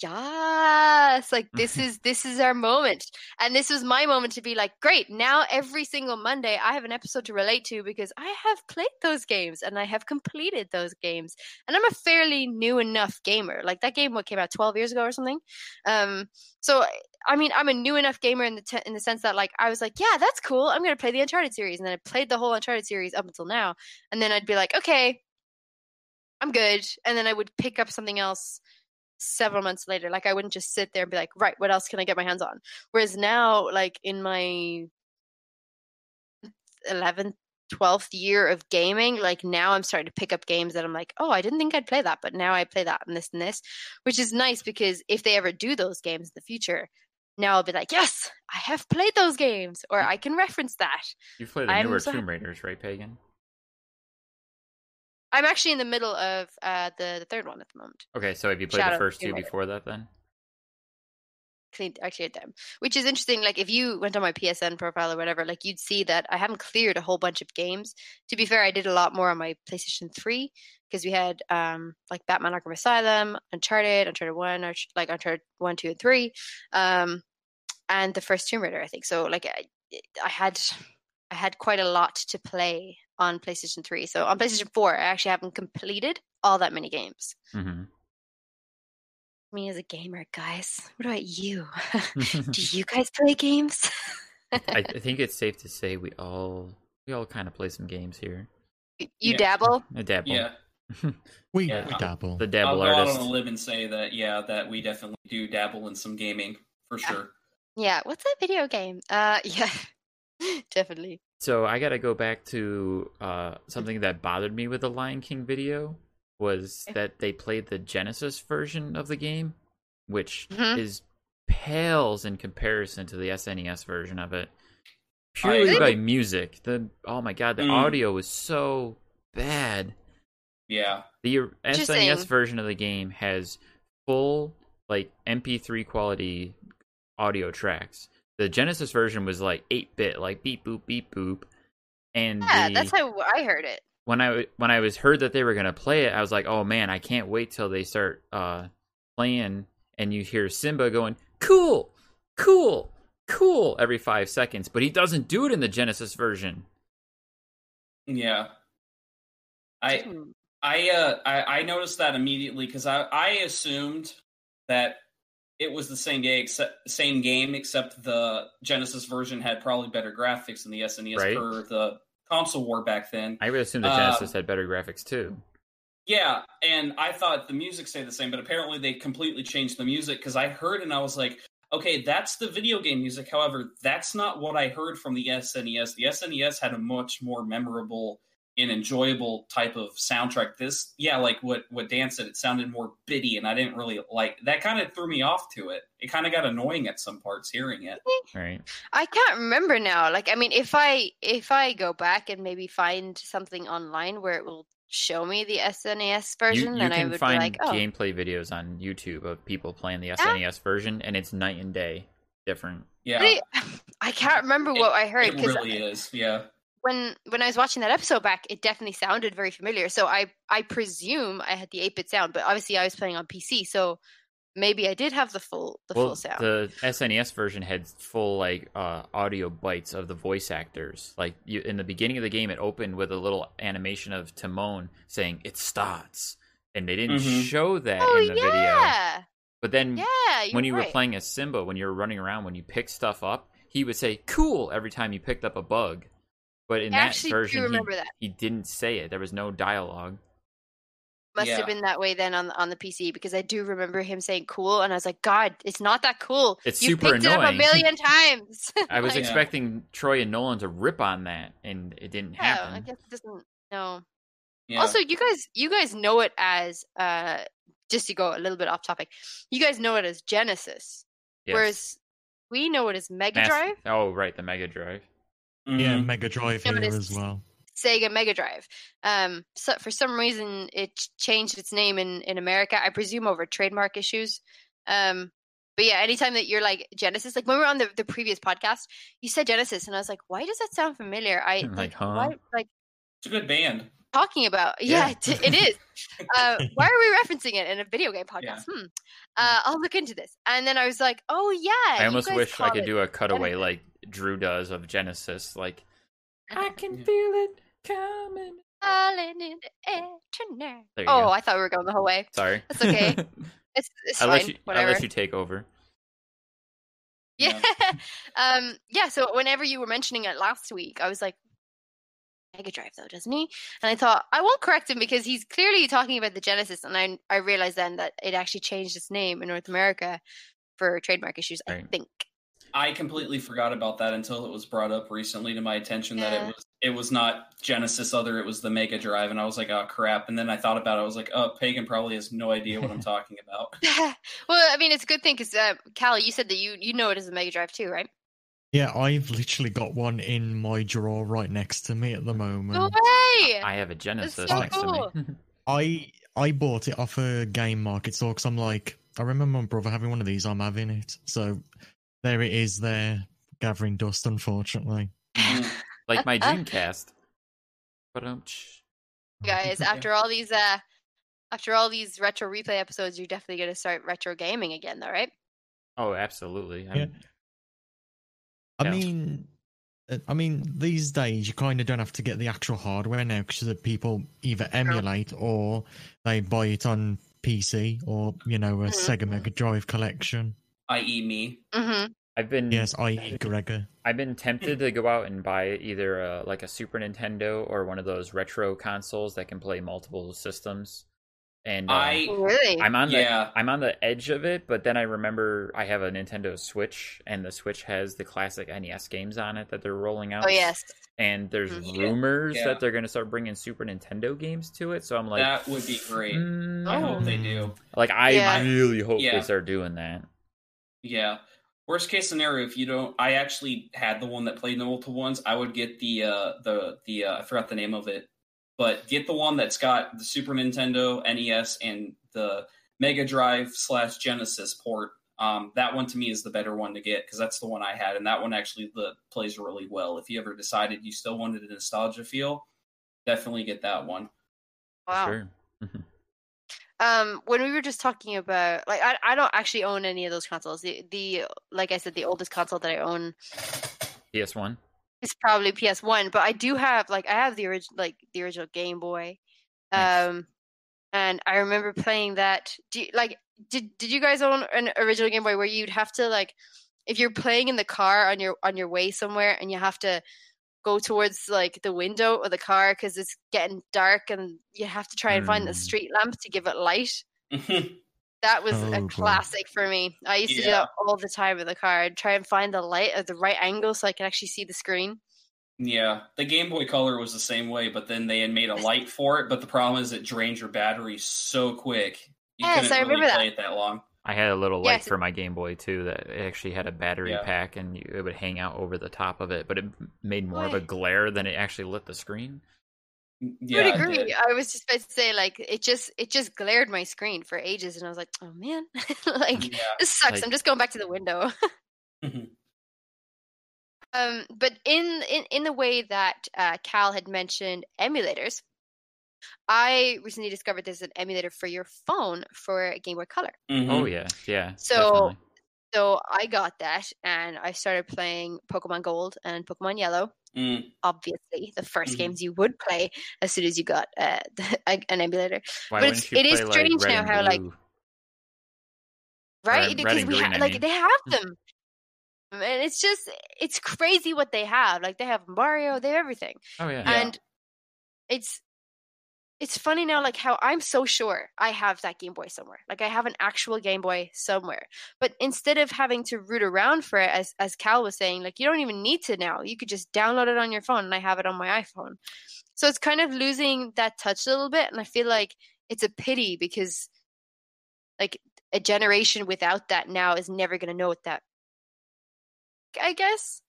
[SPEAKER 1] yes like this is this is our moment. And this was my moment to be like great now every single monday i have an episode to relate to because i have played those games and i have completed those games. And i'm a fairly new enough gamer like that game what came out 12 years ago or something? Um so i mean i'm a new enough gamer in the te- in the sense that like i was like yeah that's cool i'm going to play the uncharted series. And then i played the whole uncharted series up until now. And then i'd be like okay i'm good. And then i would pick up something else several months later. Like I wouldn't just sit there and be like, right, what else can I get my hands on? Whereas now, like in my 11th, 12th year of gaming, like now I'm starting to pick up games that I'm like, oh, I didn't think I'd play that, but now I play that and this and this, which is nice because if they ever do those games in the future, now I'll be like, yes, I have played those games, or I can reference that.
[SPEAKER 2] You've played the newer so Tomb Raiders, right, Pagan?
[SPEAKER 1] I'm actually in the middle of uh, the, the third one at the moment.
[SPEAKER 2] Okay, so have you played Shadow the first two before that then?
[SPEAKER 1] cleaned I cleared them, which is interesting. Like if you went on my PSN profile or whatever, like you'd see that I haven't cleared a whole bunch of games. To be fair, I did a lot more on my PlayStation Three because we had um like Batman Arkham Asylum, Uncharted, Uncharted One, or like Uncharted One, Two, and Three, um, and the first Tomb Raider. I think so. Like I, I had I had quite a lot to play on PlayStation Three. So on PlayStation Four, I actually haven't completed all that many games.
[SPEAKER 2] hmm
[SPEAKER 1] Me as a gamer, guys. What about you? Do you guys play games?
[SPEAKER 2] I, I think it's safe to say we all we all kind of play some games here.
[SPEAKER 1] you
[SPEAKER 4] Yeah.
[SPEAKER 1] dabble?
[SPEAKER 2] I dabble.
[SPEAKER 4] Yeah,
[SPEAKER 3] We,
[SPEAKER 4] Yeah.
[SPEAKER 3] we dabble.
[SPEAKER 2] The
[SPEAKER 4] I'll
[SPEAKER 2] dabble
[SPEAKER 4] go out
[SPEAKER 2] artist.
[SPEAKER 4] on a limb and say that yeah, that we definitely do dabble in some gaming for sure.
[SPEAKER 1] Yeah. What's that video game? Uh, yeah, definitely.
[SPEAKER 2] So I got to go back to uh, something that bothered me with the Lion King video was that they played the Genesis version of the game, which
[SPEAKER 1] Mhm.
[SPEAKER 2] is pales in comparison to the SNES version of it. Purely by music. The oh my god, the
[SPEAKER 4] Mm.
[SPEAKER 2] audio was so bad.
[SPEAKER 4] Yeah,
[SPEAKER 2] The SNES version of the game has full like MP3 quality audio tracks. The Genesis version was like 8-bit, like beep boop beep boop. And
[SPEAKER 1] Yeah,
[SPEAKER 2] the,
[SPEAKER 1] that's how I heard it.
[SPEAKER 2] when I when I was heard that they were gonna play it, I was like, oh man, I can't wait till they start uh playing and you hear Simba going, cool, cool, cool every five seconds, but he doesn't do it in the Genesis version.
[SPEAKER 4] yeah. I
[SPEAKER 1] Hmm.
[SPEAKER 4] I uh I, I noticed that immediately because I I assumed that it was the same game except same game except the Genesis version had probably better graphics than the SNES
[SPEAKER 2] Right.
[SPEAKER 4] per the console war back then.
[SPEAKER 2] I would assume the
[SPEAKER 4] Um,
[SPEAKER 2] Genesis had better graphics too.
[SPEAKER 4] Yeah, and I thought the music stayed the same, but apparently they completely changed the music because I heard and I was like, okay, that's the video game music. However, that's not what I heard from the SNES. The SNES had a much more memorable and enjoyable type of soundtrack. This, yeah, like what what Dan said, it sounded more bitty, and I didn't really like that. Kind of threw me off to it. It kind of got annoying at some parts hearing it.
[SPEAKER 2] Right.
[SPEAKER 1] I can't remember now. Like, I mean, if I if I go back and maybe find something online where it will show me the SNES version,
[SPEAKER 2] you
[SPEAKER 1] then I would
[SPEAKER 2] find
[SPEAKER 1] be like, oh,
[SPEAKER 2] gameplay videos on YouTube of people playing the SNES version, and it's night and day different.
[SPEAKER 4] Yeah,
[SPEAKER 1] Really? I can't remember what I heard
[SPEAKER 4] it
[SPEAKER 1] because
[SPEAKER 4] really is. Yeah,
[SPEAKER 1] when when I was watching that episode back, it definitely sounded very familiar. So I I presume I had the eight bit sound, but obviously I was playing on PC, so maybe I did have the full the
[SPEAKER 2] well,
[SPEAKER 1] full sound.
[SPEAKER 2] the SNES version had full like uh, audio bites of the voice actors. Like you, in the beginning of the game, it opened with a little animation of Timon saying "it starts," and they didn't
[SPEAKER 4] Mhm.
[SPEAKER 2] show that
[SPEAKER 1] oh
[SPEAKER 2] in the video. But then
[SPEAKER 1] yeah.
[SPEAKER 2] When you
[SPEAKER 1] right.
[SPEAKER 2] were playing as Simba, when you were running around, when you picked stuff up, he would say "cool" every time you picked up a bug. But in
[SPEAKER 1] I
[SPEAKER 2] that
[SPEAKER 1] actually do
[SPEAKER 2] version, he,
[SPEAKER 1] remember that.
[SPEAKER 2] he didn't say it. There was no dialogue.
[SPEAKER 1] Must
[SPEAKER 4] Yeah.
[SPEAKER 1] have been that way then on on the PC because I do remember him saying "cool" and I was like, "God, it's not that cool.
[SPEAKER 2] It's
[SPEAKER 1] you
[SPEAKER 2] super
[SPEAKER 1] picked it up a
[SPEAKER 2] annoying."
[SPEAKER 1] million times."
[SPEAKER 2] I was
[SPEAKER 1] Like,
[SPEAKER 4] Yeah.
[SPEAKER 2] expecting Troy and Nolan to rip on that, and it didn't happen.
[SPEAKER 1] I guess it doesn't. No.
[SPEAKER 4] yeah.
[SPEAKER 1] Also, you guys, you guys know it as uh, just to go a little bit off topic. You guys know it as Genesis,
[SPEAKER 2] Yes.
[SPEAKER 1] whereas we know it as Mega
[SPEAKER 2] Mas-
[SPEAKER 1] Drive,
[SPEAKER 2] Oh, right, the Mega Drive.
[SPEAKER 3] Yeah,
[SPEAKER 4] Mhm.
[SPEAKER 3] Mega Drive here as well.
[SPEAKER 1] Sega Mega Drive. Um, so for some reason, it changed its name in in America. I presume over trademark issues. Um, but yeah, anytime that you're like Genesis, like when we were on the, the previous podcast, you said Genesis, and I was like, why does that sound familiar? I
[SPEAKER 2] Like,
[SPEAKER 1] like,
[SPEAKER 2] huh?
[SPEAKER 1] why, like
[SPEAKER 4] it's a good band.
[SPEAKER 1] Talking about. Yeah,
[SPEAKER 2] Yeah.
[SPEAKER 1] it, it is. Uh, why are we referencing it in a video game podcast?
[SPEAKER 4] Yeah.
[SPEAKER 1] Hmm. Uh, I'll look into this. And then I was like, oh yeah.
[SPEAKER 2] I almost wish I could
[SPEAKER 1] it
[SPEAKER 2] do a cutaway
[SPEAKER 1] Genesis.
[SPEAKER 2] like Drew does of Genesis. Like, I can
[SPEAKER 4] Yeah.
[SPEAKER 2] feel it coming.
[SPEAKER 1] Falling in the air tonight.
[SPEAKER 2] There you
[SPEAKER 1] Oh,
[SPEAKER 2] go.
[SPEAKER 1] I thought we were going the whole way.
[SPEAKER 2] Sorry.
[SPEAKER 1] That's okay. It's, it's
[SPEAKER 2] I'll
[SPEAKER 1] fine.
[SPEAKER 2] let you.
[SPEAKER 1] Whatever.
[SPEAKER 2] I'll let you take over.
[SPEAKER 1] Yeah. um yeah, so whenever you were mentioning it last week, I was like Mega Drive though, doesn't he? And I thought I won't correct him because he's clearly talking about the Genesis and I I realized then that it actually changed its name in North America for trademark issues, I think.
[SPEAKER 4] I completely forgot about that until it was brought up recently to my attention that it was it was not Genesis other it was the Mega Drive and I was like oh crap and then I thought about it I was like oh Pagan probably has no idea what I'm talking about.
[SPEAKER 1] well, I mean, it's a good thing because uh, Callie, you said that you you know it as a Mega Drive too, right?
[SPEAKER 3] Yeah, I've literally got one in my drawer right next to me at the moment.
[SPEAKER 1] No way!
[SPEAKER 2] I have a Genesis
[SPEAKER 1] so
[SPEAKER 2] next
[SPEAKER 1] cool.
[SPEAKER 2] to me.
[SPEAKER 3] I I bought it off a game market store because I'm like, I remember my brother having one of these. I'm having it. So there it is. There gathering dust. Unfortunately.
[SPEAKER 2] Like my Dreamcast. But um,
[SPEAKER 1] Guys, after all these uh after all these retro replay episodes, you're definitely gonna start retro gaming again though, right?
[SPEAKER 2] oh, absolutely.
[SPEAKER 3] Yeah.
[SPEAKER 2] I'm- Yeah.
[SPEAKER 3] mean, uh, I mean, these days you kind of don't have to get the actual hardware now because people either emulate or they buy it on PC or you know a
[SPEAKER 1] Mhm.
[SPEAKER 3] Sega Mega Drive collection.
[SPEAKER 4] I.e., me.
[SPEAKER 1] Mm-hmm.
[SPEAKER 2] I've been
[SPEAKER 3] Yes, i.e. Gregor.
[SPEAKER 2] I've been tempted to go out and buy either uh, like a Super Nintendo or one of those retro consoles that can play multiple systems. And uh,
[SPEAKER 4] I
[SPEAKER 1] Really?
[SPEAKER 2] I'm on the
[SPEAKER 4] yeah.
[SPEAKER 2] I'm on the edge of it, but then I remember I have a Nintendo Switch, and the Switch has the classic NES games on it that they're rolling out.
[SPEAKER 1] oh yes.
[SPEAKER 2] and there's
[SPEAKER 1] Mhm.
[SPEAKER 2] Rumors
[SPEAKER 4] yeah.
[SPEAKER 2] that they're going to start bringing Super Nintendo games to it. So I'm like,
[SPEAKER 4] that would be great.
[SPEAKER 2] mm,
[SPEAKER 4] I hope
[SPEAKER 1] Oh.
[SPEAKER 4] they do.
[SPEAKER 2] Like I
[SPEAKER 1] Yeah.
[SPEAKER 2] really hope
[SPEAKER 4] Yeah.
[SPEAKER 2] they start doing that.
[SPEAKER 4] Yeah. Worst case scenario, if you don't, I actually had the one that played the multiple ones. I would get the uh the the uh, I forgot the name of it, but get the one that's got the Super Nintendo, NES, and the Mega Drive slash Genesis port. Um, that one to me is the better one to get because that's the one I had, and that one actually the, plays really well. If you ever decided you still wanted a nostalgia feel, definitely get that one.
[SPEAKER 1] Wow.
[SPEAKER 2] Sure. Mhm.
[SPEAKER 1] Um, when we were just talking about like I, I don't actually own any of those consoles. The the like I said, the oldest console that I own
[SPEAKER 2] PS1.
[SPEAKER 1] Is probably PS One, but I do have like I have the original like the original Game Boy.
[SPEAKER 2] Nice.
[SPEAKER 1] Um and I remember playing that do you, like did did you guys own an original Game Boy where you'd have to like if you're playing in the car on your on your way somewhere and you have to go towards like the window of the car because it's getting dark and you have to try and find the
[SPEAKER 2] Mm.
[SPEAKER 1] street lamp to give it light that was
[SPEAKER 3] Oh,
[SPEAKER 1] a
[SPEAKER 3] boy.
[SPEAKER 1] classic for me. I used to do that all the time in the car. I'd try and find the light at the right angle so I could actually see the screen.
[SPEAKER 4] Yeah, the Game Boy Color was the same way, but then they had made a light for it. But the problem is it drains your battery so quick. You
[SPEAKER 1] Yes,
[SPEAKER 4] couldn't
[SPEAKER 1] I
[SPEAKER 4] really
[SPEAKER 1] remember
[SPEAKER 4] play
[SPEAKER 1] that.
[SPEAKER 4] it that long.
[SPEAKER 2] I had a little light
[SPEAKER 1] Yes.
[SPEAKER 2] for my Game Boy too that it actually had a battery
[SPEAKER 4] Yeah.
[SPEAKER 2] pack and you, it would hang out over the top of it, but it made more of a glare than it actually lit the screen.
[SPEAKER 4] Yeah,
[SPEAKER 1] I
[SPEAKER 4] it
[SPEAKER 1] would agree.
[SPEAKER 4] did.
[SPEAKER 1] I was just about to say like it just it just glared my screen for ages and I was like, oh man, like
[SPEAKER 4] Yeah.
[SPEAKER 1] this sucks.
[SPEAKER 2] Like-
[SPEAKER 1] I'm just going back to the window. um, but in in in the way that uh, Cal had mentioned emulators, I recently discovered there's an emulator for your phone for Game Boy Color.
[SPEAKER 4] Mhm.
[SPEAKER 2] Oh yeah, yeah.
[SPEAKER 1] So-
[SPEAKER 2] definitely.
[SPEAKER 1] So I got that and I started playing Pokemon Gold and Pokemon Yellow.
[SPEAKER 4] Mm,
[SPEAKER 1] Obviously, the 1st
[SPEAKER 4] Mhm.
[SPEAKER 1] games you would play as soon as you got uh, an emulator,
[SPEAKER 2] Why
[SPEAKER 1] but it's- it is
[SPEAKER 2] like,
[SPEAKER 1] strange now how, like, right? Because we
[SPEAKER 2] green,
[SPEAKER 1] ha-
[SPEAKER 2] I
[SPEAKER 1] like
[SPEAKER 2] mean.
[SPEAKER 1] they have them, and it's just it's crazy what they have. Like they have Mario, they have everything,
[SPEAKER 2] Oh yeah.
[SPEAKER 4] Yeah.
[SPEAKER 1] and it's it's funny now like how i'm so sure i have that game boy somewhere. Like i have an actual game boy somewhere. But instead of having to root around for it as as cal was saying like you don't even need to now. You could just download it on your phone and i have it on my iphone. So it's kind of losing that touch a little bit and i feel like it's a pity because like a generation without that now is never going to know what that i guess?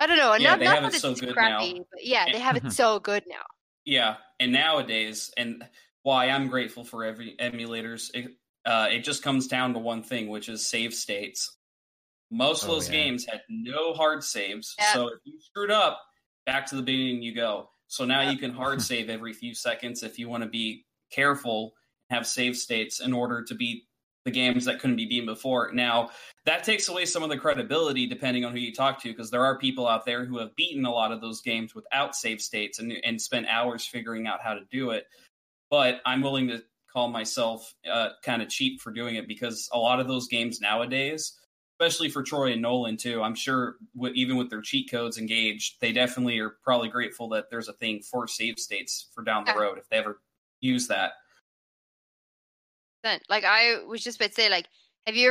[SPEAKER 1] I don't know.
[SPEAKER 4] Yeah,
[SPEAKER 1] not,
[SPEAKER 4] they
[SPEAKER 1] not
[SPEAKER 4] have
[SPEAKER 1] that
[SPEAKER 4] it so
[SPEAKER 1] it's
[SPEAKER 4] good
[SPEAKER 1] crappy
[SPEAKER 4] now.
[SPEAKER 1] but yeah they have it so good now.
[SPEAKER 4] Yeah, and nowadays, and why I'm grateful for every emulators, it, uh, it just comes down to one thing, which is save states. Most of
[SPEAKER 2] Oh,
[SPEAKER 4] those
[SPEAKER 2] yeah.
[SPEAKER 4] games had no hard saves,
[SPEAKER 1] Yeah.
[SPEAKER 4] so if you screwed up, back to the beginning you go. So now
[SPEAKER 1] Yeah.
[SPEAKER 4] you can hard save every few seconds if you want to be careful, have save states in order to beat the games that couldn't be beaten before. Now, that takes away some of the credibility depending on who you talk to, because there are people out there who have beaten a lot of those games without save states and, and spent hours figuring out how to do it. But I'm willing to call myself uh, kind of cheap for doing it because a lot of those games nowadays, especially for Troy and Nolan too, I'm sure w- even with their cheat codes engaged, they definitely are probably grateful that there's a thing for save states for down the road if they ever use that.
[SPEAKER 1] Percent. Like I was just about to say, like, have you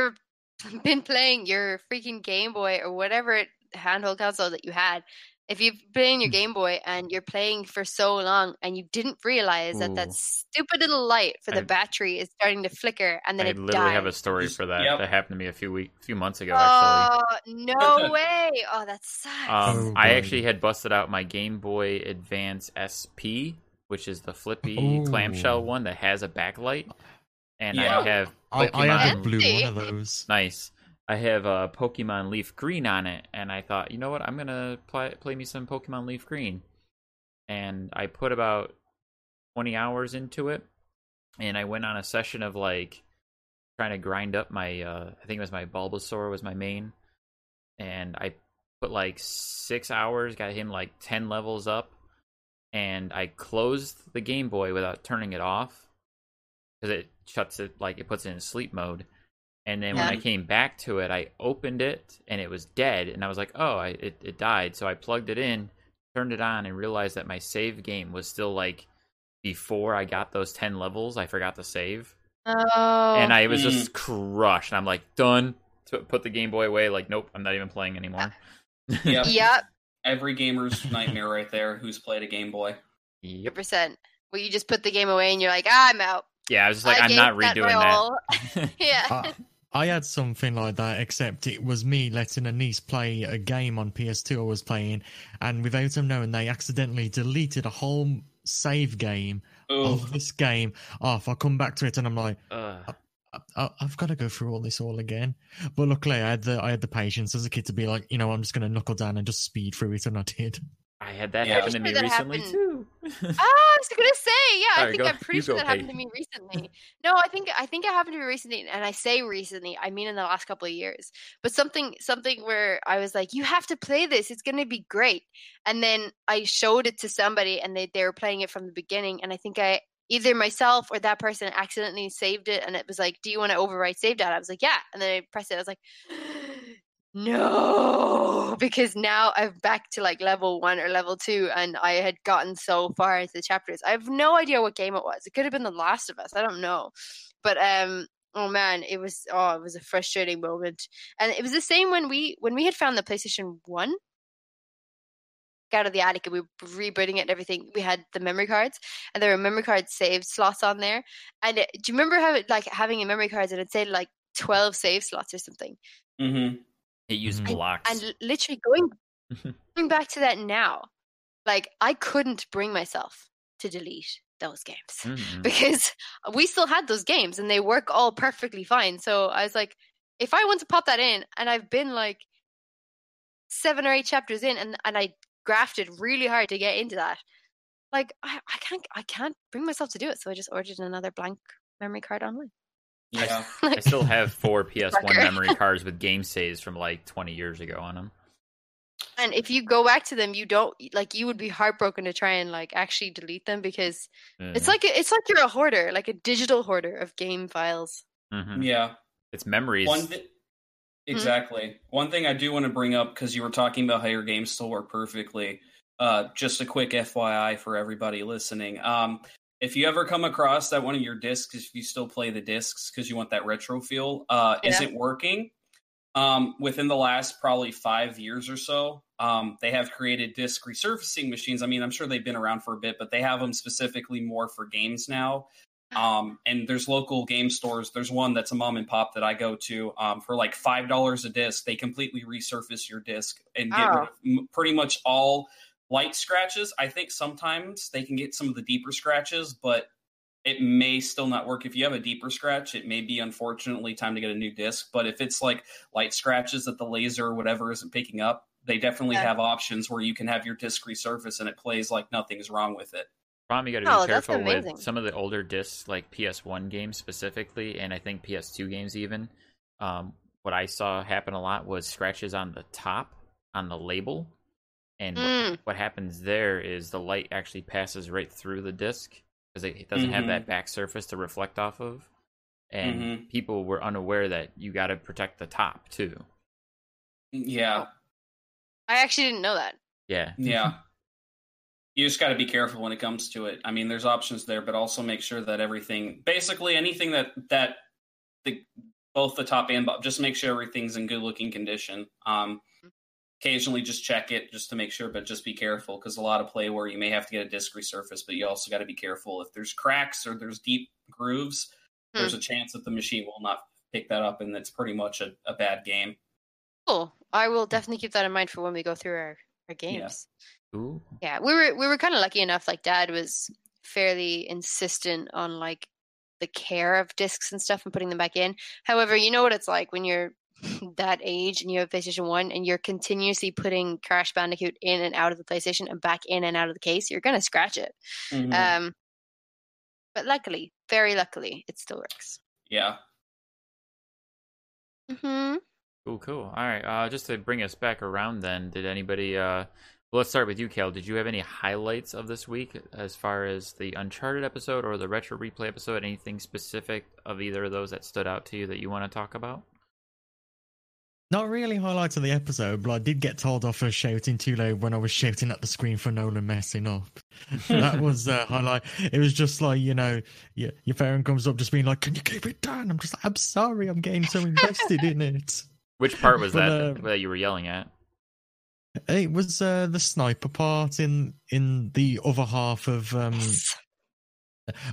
[SPEAKER 1] ever been playing your freaking Game Boy or whatever handheld console that you had? If you've been playing your
[SPEAKER 3] Hmm.
[SPEAKER 1] Game Boy and you're playing for so long and you didn't realize that
[SPEAKER 2] Ooh.
[SPEAKER 1] that stupid little light for the
[SPEAKER 2] I-
[SPEAKER 1] battery is starting to flicker and then
[SPEAKER 2] I
[SPEAKER 1] it
[SPEAKER 2] literally have a story for that.
[SPEAKER 4] yep.
[SPEAKER 2] That happened to me a few week, few months ago. Actually,
[SPEAKER 1] Oh no way! Oh, that sucks.
[SPEAKER 2] um,
[SPEAKER 3] Oh,
[SPEAKER 2] I actually had busted out my Game Boy Advance SP, which is the flippy
[SPEAKER 3] Ooh.
[SPEAKER 2] clamshell one that has a backlight. And
[SPEAKER 4] Yeah.
[SPEAKER 2] I have
[SPEAKER 3] I, I
[SPEAKER 2] Pokemon-
[SPEAKER 3] a blue one of those.
[SPEAKER 2] Nice. I have uh, Pokemon Leaf Green on it, and I thought, you know what, I'm gonna play play me some Pokemon Leaf Green, and I put about 20 hours into it, and I went on a session of like trying to grind up my, uh, I think it was my Bulbasaur was my main, and I put like six hours, got him like 10 levels up, and I closed the Game Boy without turning it off because it shuts it like it puts it in sleep mode. And then when I came back to it, I opened it and it was dead. And I was like, oh, I, it, it died. So I plugged it in, turned it on, and realized that my save game was still like before I got those 10 levels. I forgot to save.
[SPEAKER 1] Oh.
[SPEAKER 2] And I was
[SPEAKER 4] Mm.
[SPEAKER 2] just crushed. And I'm like, done. To put the Game Boy away. Like, nope, I'm not even playing anymore.
[SPEAKER 4] Yep.
[SPEAKER 1] Yep,
[SPEAKER 4] Every gamer's nightmare right there who's played a Game Boy.
[SPEAKER 2] Yep.
[SPEAKER 1] percent. Well, you just put the game away and you're like, ah, I'm out.
[SPEAKER 2] Yeah, I was just like,
[SPEAKER 1] I
[SPEAKER 2] I'm not redoing
[SPEAKER 1] my
[SPEAKER 2] that.
[SPEAKER 1] yeah.
[SPEAKER 3] I, I had something like that, except it was me letting a niece play a game on PS2 I was playing, and without them knowing, they accidentally deleted a whole save game
[SPEAKER 4] Oh,
[SPEAKER 3] of this game off. I come back to it and I'm like,
[SPEAKER 2] Ugh.
[SPEAKER 3] I, I've got to go through all this all again. But luckily, I had the I had the patience as a kid to be like, you know, I'm just going to knuckle down and just speed through it, and I did.
[SPEAKER 2] I had that
[SPEAKER 4] Yeah.
[SPEAKER 2] happen to me
[SPEAKER 1] sure
[SPEAKER 2] recently
[SPEAKER 1] happened-
[SPEAKER 2] too.
[SPEAKER 1] Ah, I was gonna say, yeah. I think
[SPEAKER 2] go-
[SPEAKER 1] I'm pretty sure
[SPEAKER 2] go,
[SPEAKER 1] that happened to me recently. No, I think I think it happened to me recently, and I say recently, I mean in the last couple of years. But something something where I was like, "You have to play this; it's gonna be great." And then I showed it to somebody, and they they were playing it from the beginning, and I think I either myself or that person accidentally saved it, and it was like, "Do you want to overwrite save data?" I was like, "Yeah," and then I pressed it. I was like. No, because now I'm back to like level one or level two, and I had gotten so far into the chapters. I have no idea what game it was. It could have been The Last of Us. I don't know, but um, oh man, it was oh, it was a frustrating moment, and it was the same when we when we had found the PlayStation One out of the attic and we were rebooting it and everything. We had the memory cards, and there were memory card save slots on there. And it, do you remember how it, like having a memory cards and it said like twelve save slots or something?
[SPEAKER 4] hmm
[SPEAKER 2] It used
[SPEAKER 3] Mhm.
[SPEAKER 2] blocks.
[SPEAKER 1] and literally going going back to that now like i couldn't bring myself to delete those games
[SPEAKER 2] Mhm.
[SPEAKER 1] because we still had those games and they work all perfectly fine so i was like if i want to pop that in and i've been like seven or eight chapters in and, and i grafted really hard to get into that like I, I can't i can't bring myself to do it so i just ordered another blank memory card online
[SPEAKER 4] Yeah.
[SPEAKER 2] I still have four PS1 memory cards with game saves from like 20 years ago on them.
[SPEAKER 1] and if you go back to them you don't like you would be heartbroken to try and like actually delete them because It's like it's like you're a hoarder, like a digital hoarder of game files.
[SPEAKER 2] Mhm.
[SPEAKER 4] Yeah.
[SPEAKER 2] it's memories.
[SPEAKER 4] One thi- exactly. One thing I do want to bring up because you were talking about how your games still work perfectly. Uh, just a quick FYI for everybody listening. Um, if you ever come across that one of your discs, if you still play the discs because you want that retro feel, uh,
[SPEAKER 1] Yeah.
[SPEAKER 4] isn't working. Um, within the last probably five years or so, um, they have created disc resurfacing machines. I mean, I'm sure they've been around for a bit, but they have them specifically more for games now. Um, and there's local game stores. There's one that's a mom and pop that I go to um, for like five dollars a disc. They completely resurface your disc and get rid
[SPEAKER 1] Oh.
[SPEAKER 4] of m- pretty much all light scratches. I think sometimes they can get some of the deeper scratches, but it may still not work. If you have a deeper scratch, it may be unfortunately time to get a new disc. But if it's like light scratches that the laser or whatever isn't picking up, they definitely
[SPEAKER 1] Yeah.
[SPEAKER 4] have options where you can have your disc resurface and it plays like nothing's wrong with it.
[SPEAKER 2] Problem you got to
[SPEAKER 1] Oh,
[SPEAKER 2] be careful with some of the older discs, like PS1 games specifically, and I think PS2 games even. Um, what I saw happen a lot was scratches on the top on the label, and what,
[SPEAKER 1] Mm.
[SPEAKER 2] what happens there is the light actually passes right through the disc because it, it doesn't have
[SPEAKER 4] Mhm.
[SPEAKER 2] that back surface to reflect off of, and
[SPEAKER 4] Mhm.
[SPEAKER 2] people were unaware that you got to protect the top too.
[SPEAKER 4] Yeah.
[SPEAKER 1] I actually didn't know that.
[SPEAKER 2] Yeah,
[SPEAKER 4] Yeah. you just got to be careful when it comes to it. I mean, there's options there, but also make sure that everything, basically anything that that the both the top and bottom, just make sure everything's in good looking condition. Um, occasionally, just check it just to make sure, but just be careful because a lot of play where you may have to get a disc resurface, but you also got to be careful if there's cracks or there's deep grooves.
[SPEAKER 1] Hmm.
[SPEAKER 4] There's a chance that the machine will not pick that up, and that's pretty much a, a bad game.
[SPEAKER 1] Cool. I will definitely keep that in mind for when we go through our, our games.
[SPEAKER 2] Ooh.
[SPEAKER 1] Yeah. we were we were kind of lucky enough. Like Dad was fairly insistent on like the care of discs and stuff and putting them back in. However, you know what it's like when you're that age and you have PlayStation 1 and you're continuously putting Crash Bandicoot in and out of the PlayStation and back in and out of the case, you're going to scratch it.
[SPEAKER 4] Mhm.
[SPEAKER 1] Um, but luckily, very luckily, it still works.
[SPEAKER 4] yeah.
[SPEAKER 1] hmm
[SPEAKER 2] Cool, cool. All right. Uh, just to bring us back around, then, did anybody? Uh, well, let's start with you, Cal. Did you have any highlights of this week as far as the Uncharted episode or the retro replay episode? Anything specific of either of those that stood out to you that you want to talk about?
[SPEAKER 3] Not really highlights of the episode, but I did get told off for shouting too loud when I was shouting at the screen for Nolan messing up. that was the highlight. It was just like, you know, your, your parent comes up just being like, Can you keep it down? I'm just like, I'm sorry, I'm getting so invested in it.
[SPEAKER 2] Which part was
[SPEAKER 3] But,
[SPEAKER 2] that
[SPEAKER 3] uh,
[SPEAKER 2] that you were yelling at?
[SPEAKER 3] It was uh, the sniper part in in the other half of um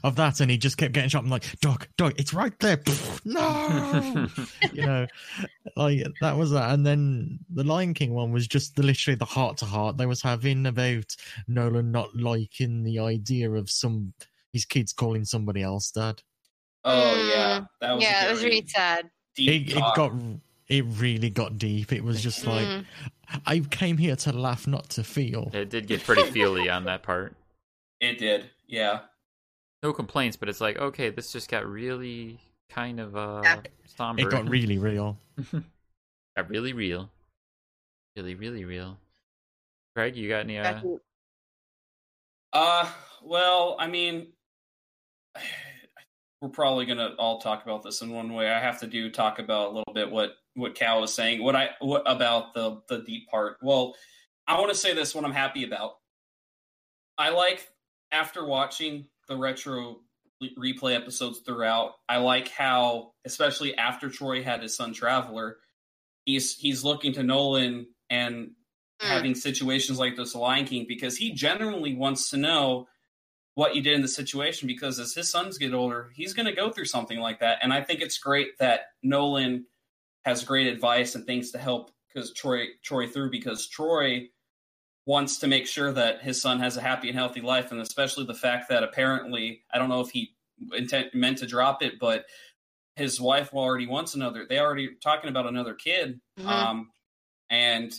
[SPEAKER 3] of that, and he just kept getting shot. I'm like, Doc, Doc, it's right there. no, you know, like that was that. And then the Lion King one was just the, literally the heart to heart they was having about Nolan not liking the idea of some his kids calling somebody else dad.
[SPEAKER 4] Oh yeah, that was
[SPEAKER 1] yeah, it was really sad.
[SPEAKER 3] It, it got it really got deep. It was just like
[SPEAKER 1] Mm.
[SPEAKER 3] I came here to laugh, not to feel.
[SPEAKER 2] it did get pretty feely on that part.
[SPEAKER 4] It did. Yeah.
[SPEAKER 2] No complaints, but it's like, okay, this just got really kind of uh
[SPEAKER 1] Yeah.
[SPEAKER 2] somber.
[SPEAKER 3] It got really real.
[SPEAKER 2] got really real. Really, really real. Greg, you got any uh
[SPEAKER 4] Uh, well, I mean, we're probably gonna all talk about this in one way. I have to do talk about a little bit what what Cal was saying. What I what about the the deep part? Well, I want to say this. What I'm happy about. I like after watching the retro replay episodes throughout. I like how, especially after Troy had his son Traveler, he's he's looking to Nolan and
[SPEAKER 1] Mm.
[SPEAKER 4] having situations like this Lion King because he generally wants to know what you did in the situation because as his sons get older, he's going to go through something like that. And I think it's great that Nolan has great advice and things to help because Troy Troy through because Troy wants to make sure that his son has a happy and healthy life, and especially the fact that apparently I don't know if he intent meant to drop it, but his wife already wants another. They already talking about another kid,
[SPEAKER 1] Mhm.
[SPEAKER 4] um, and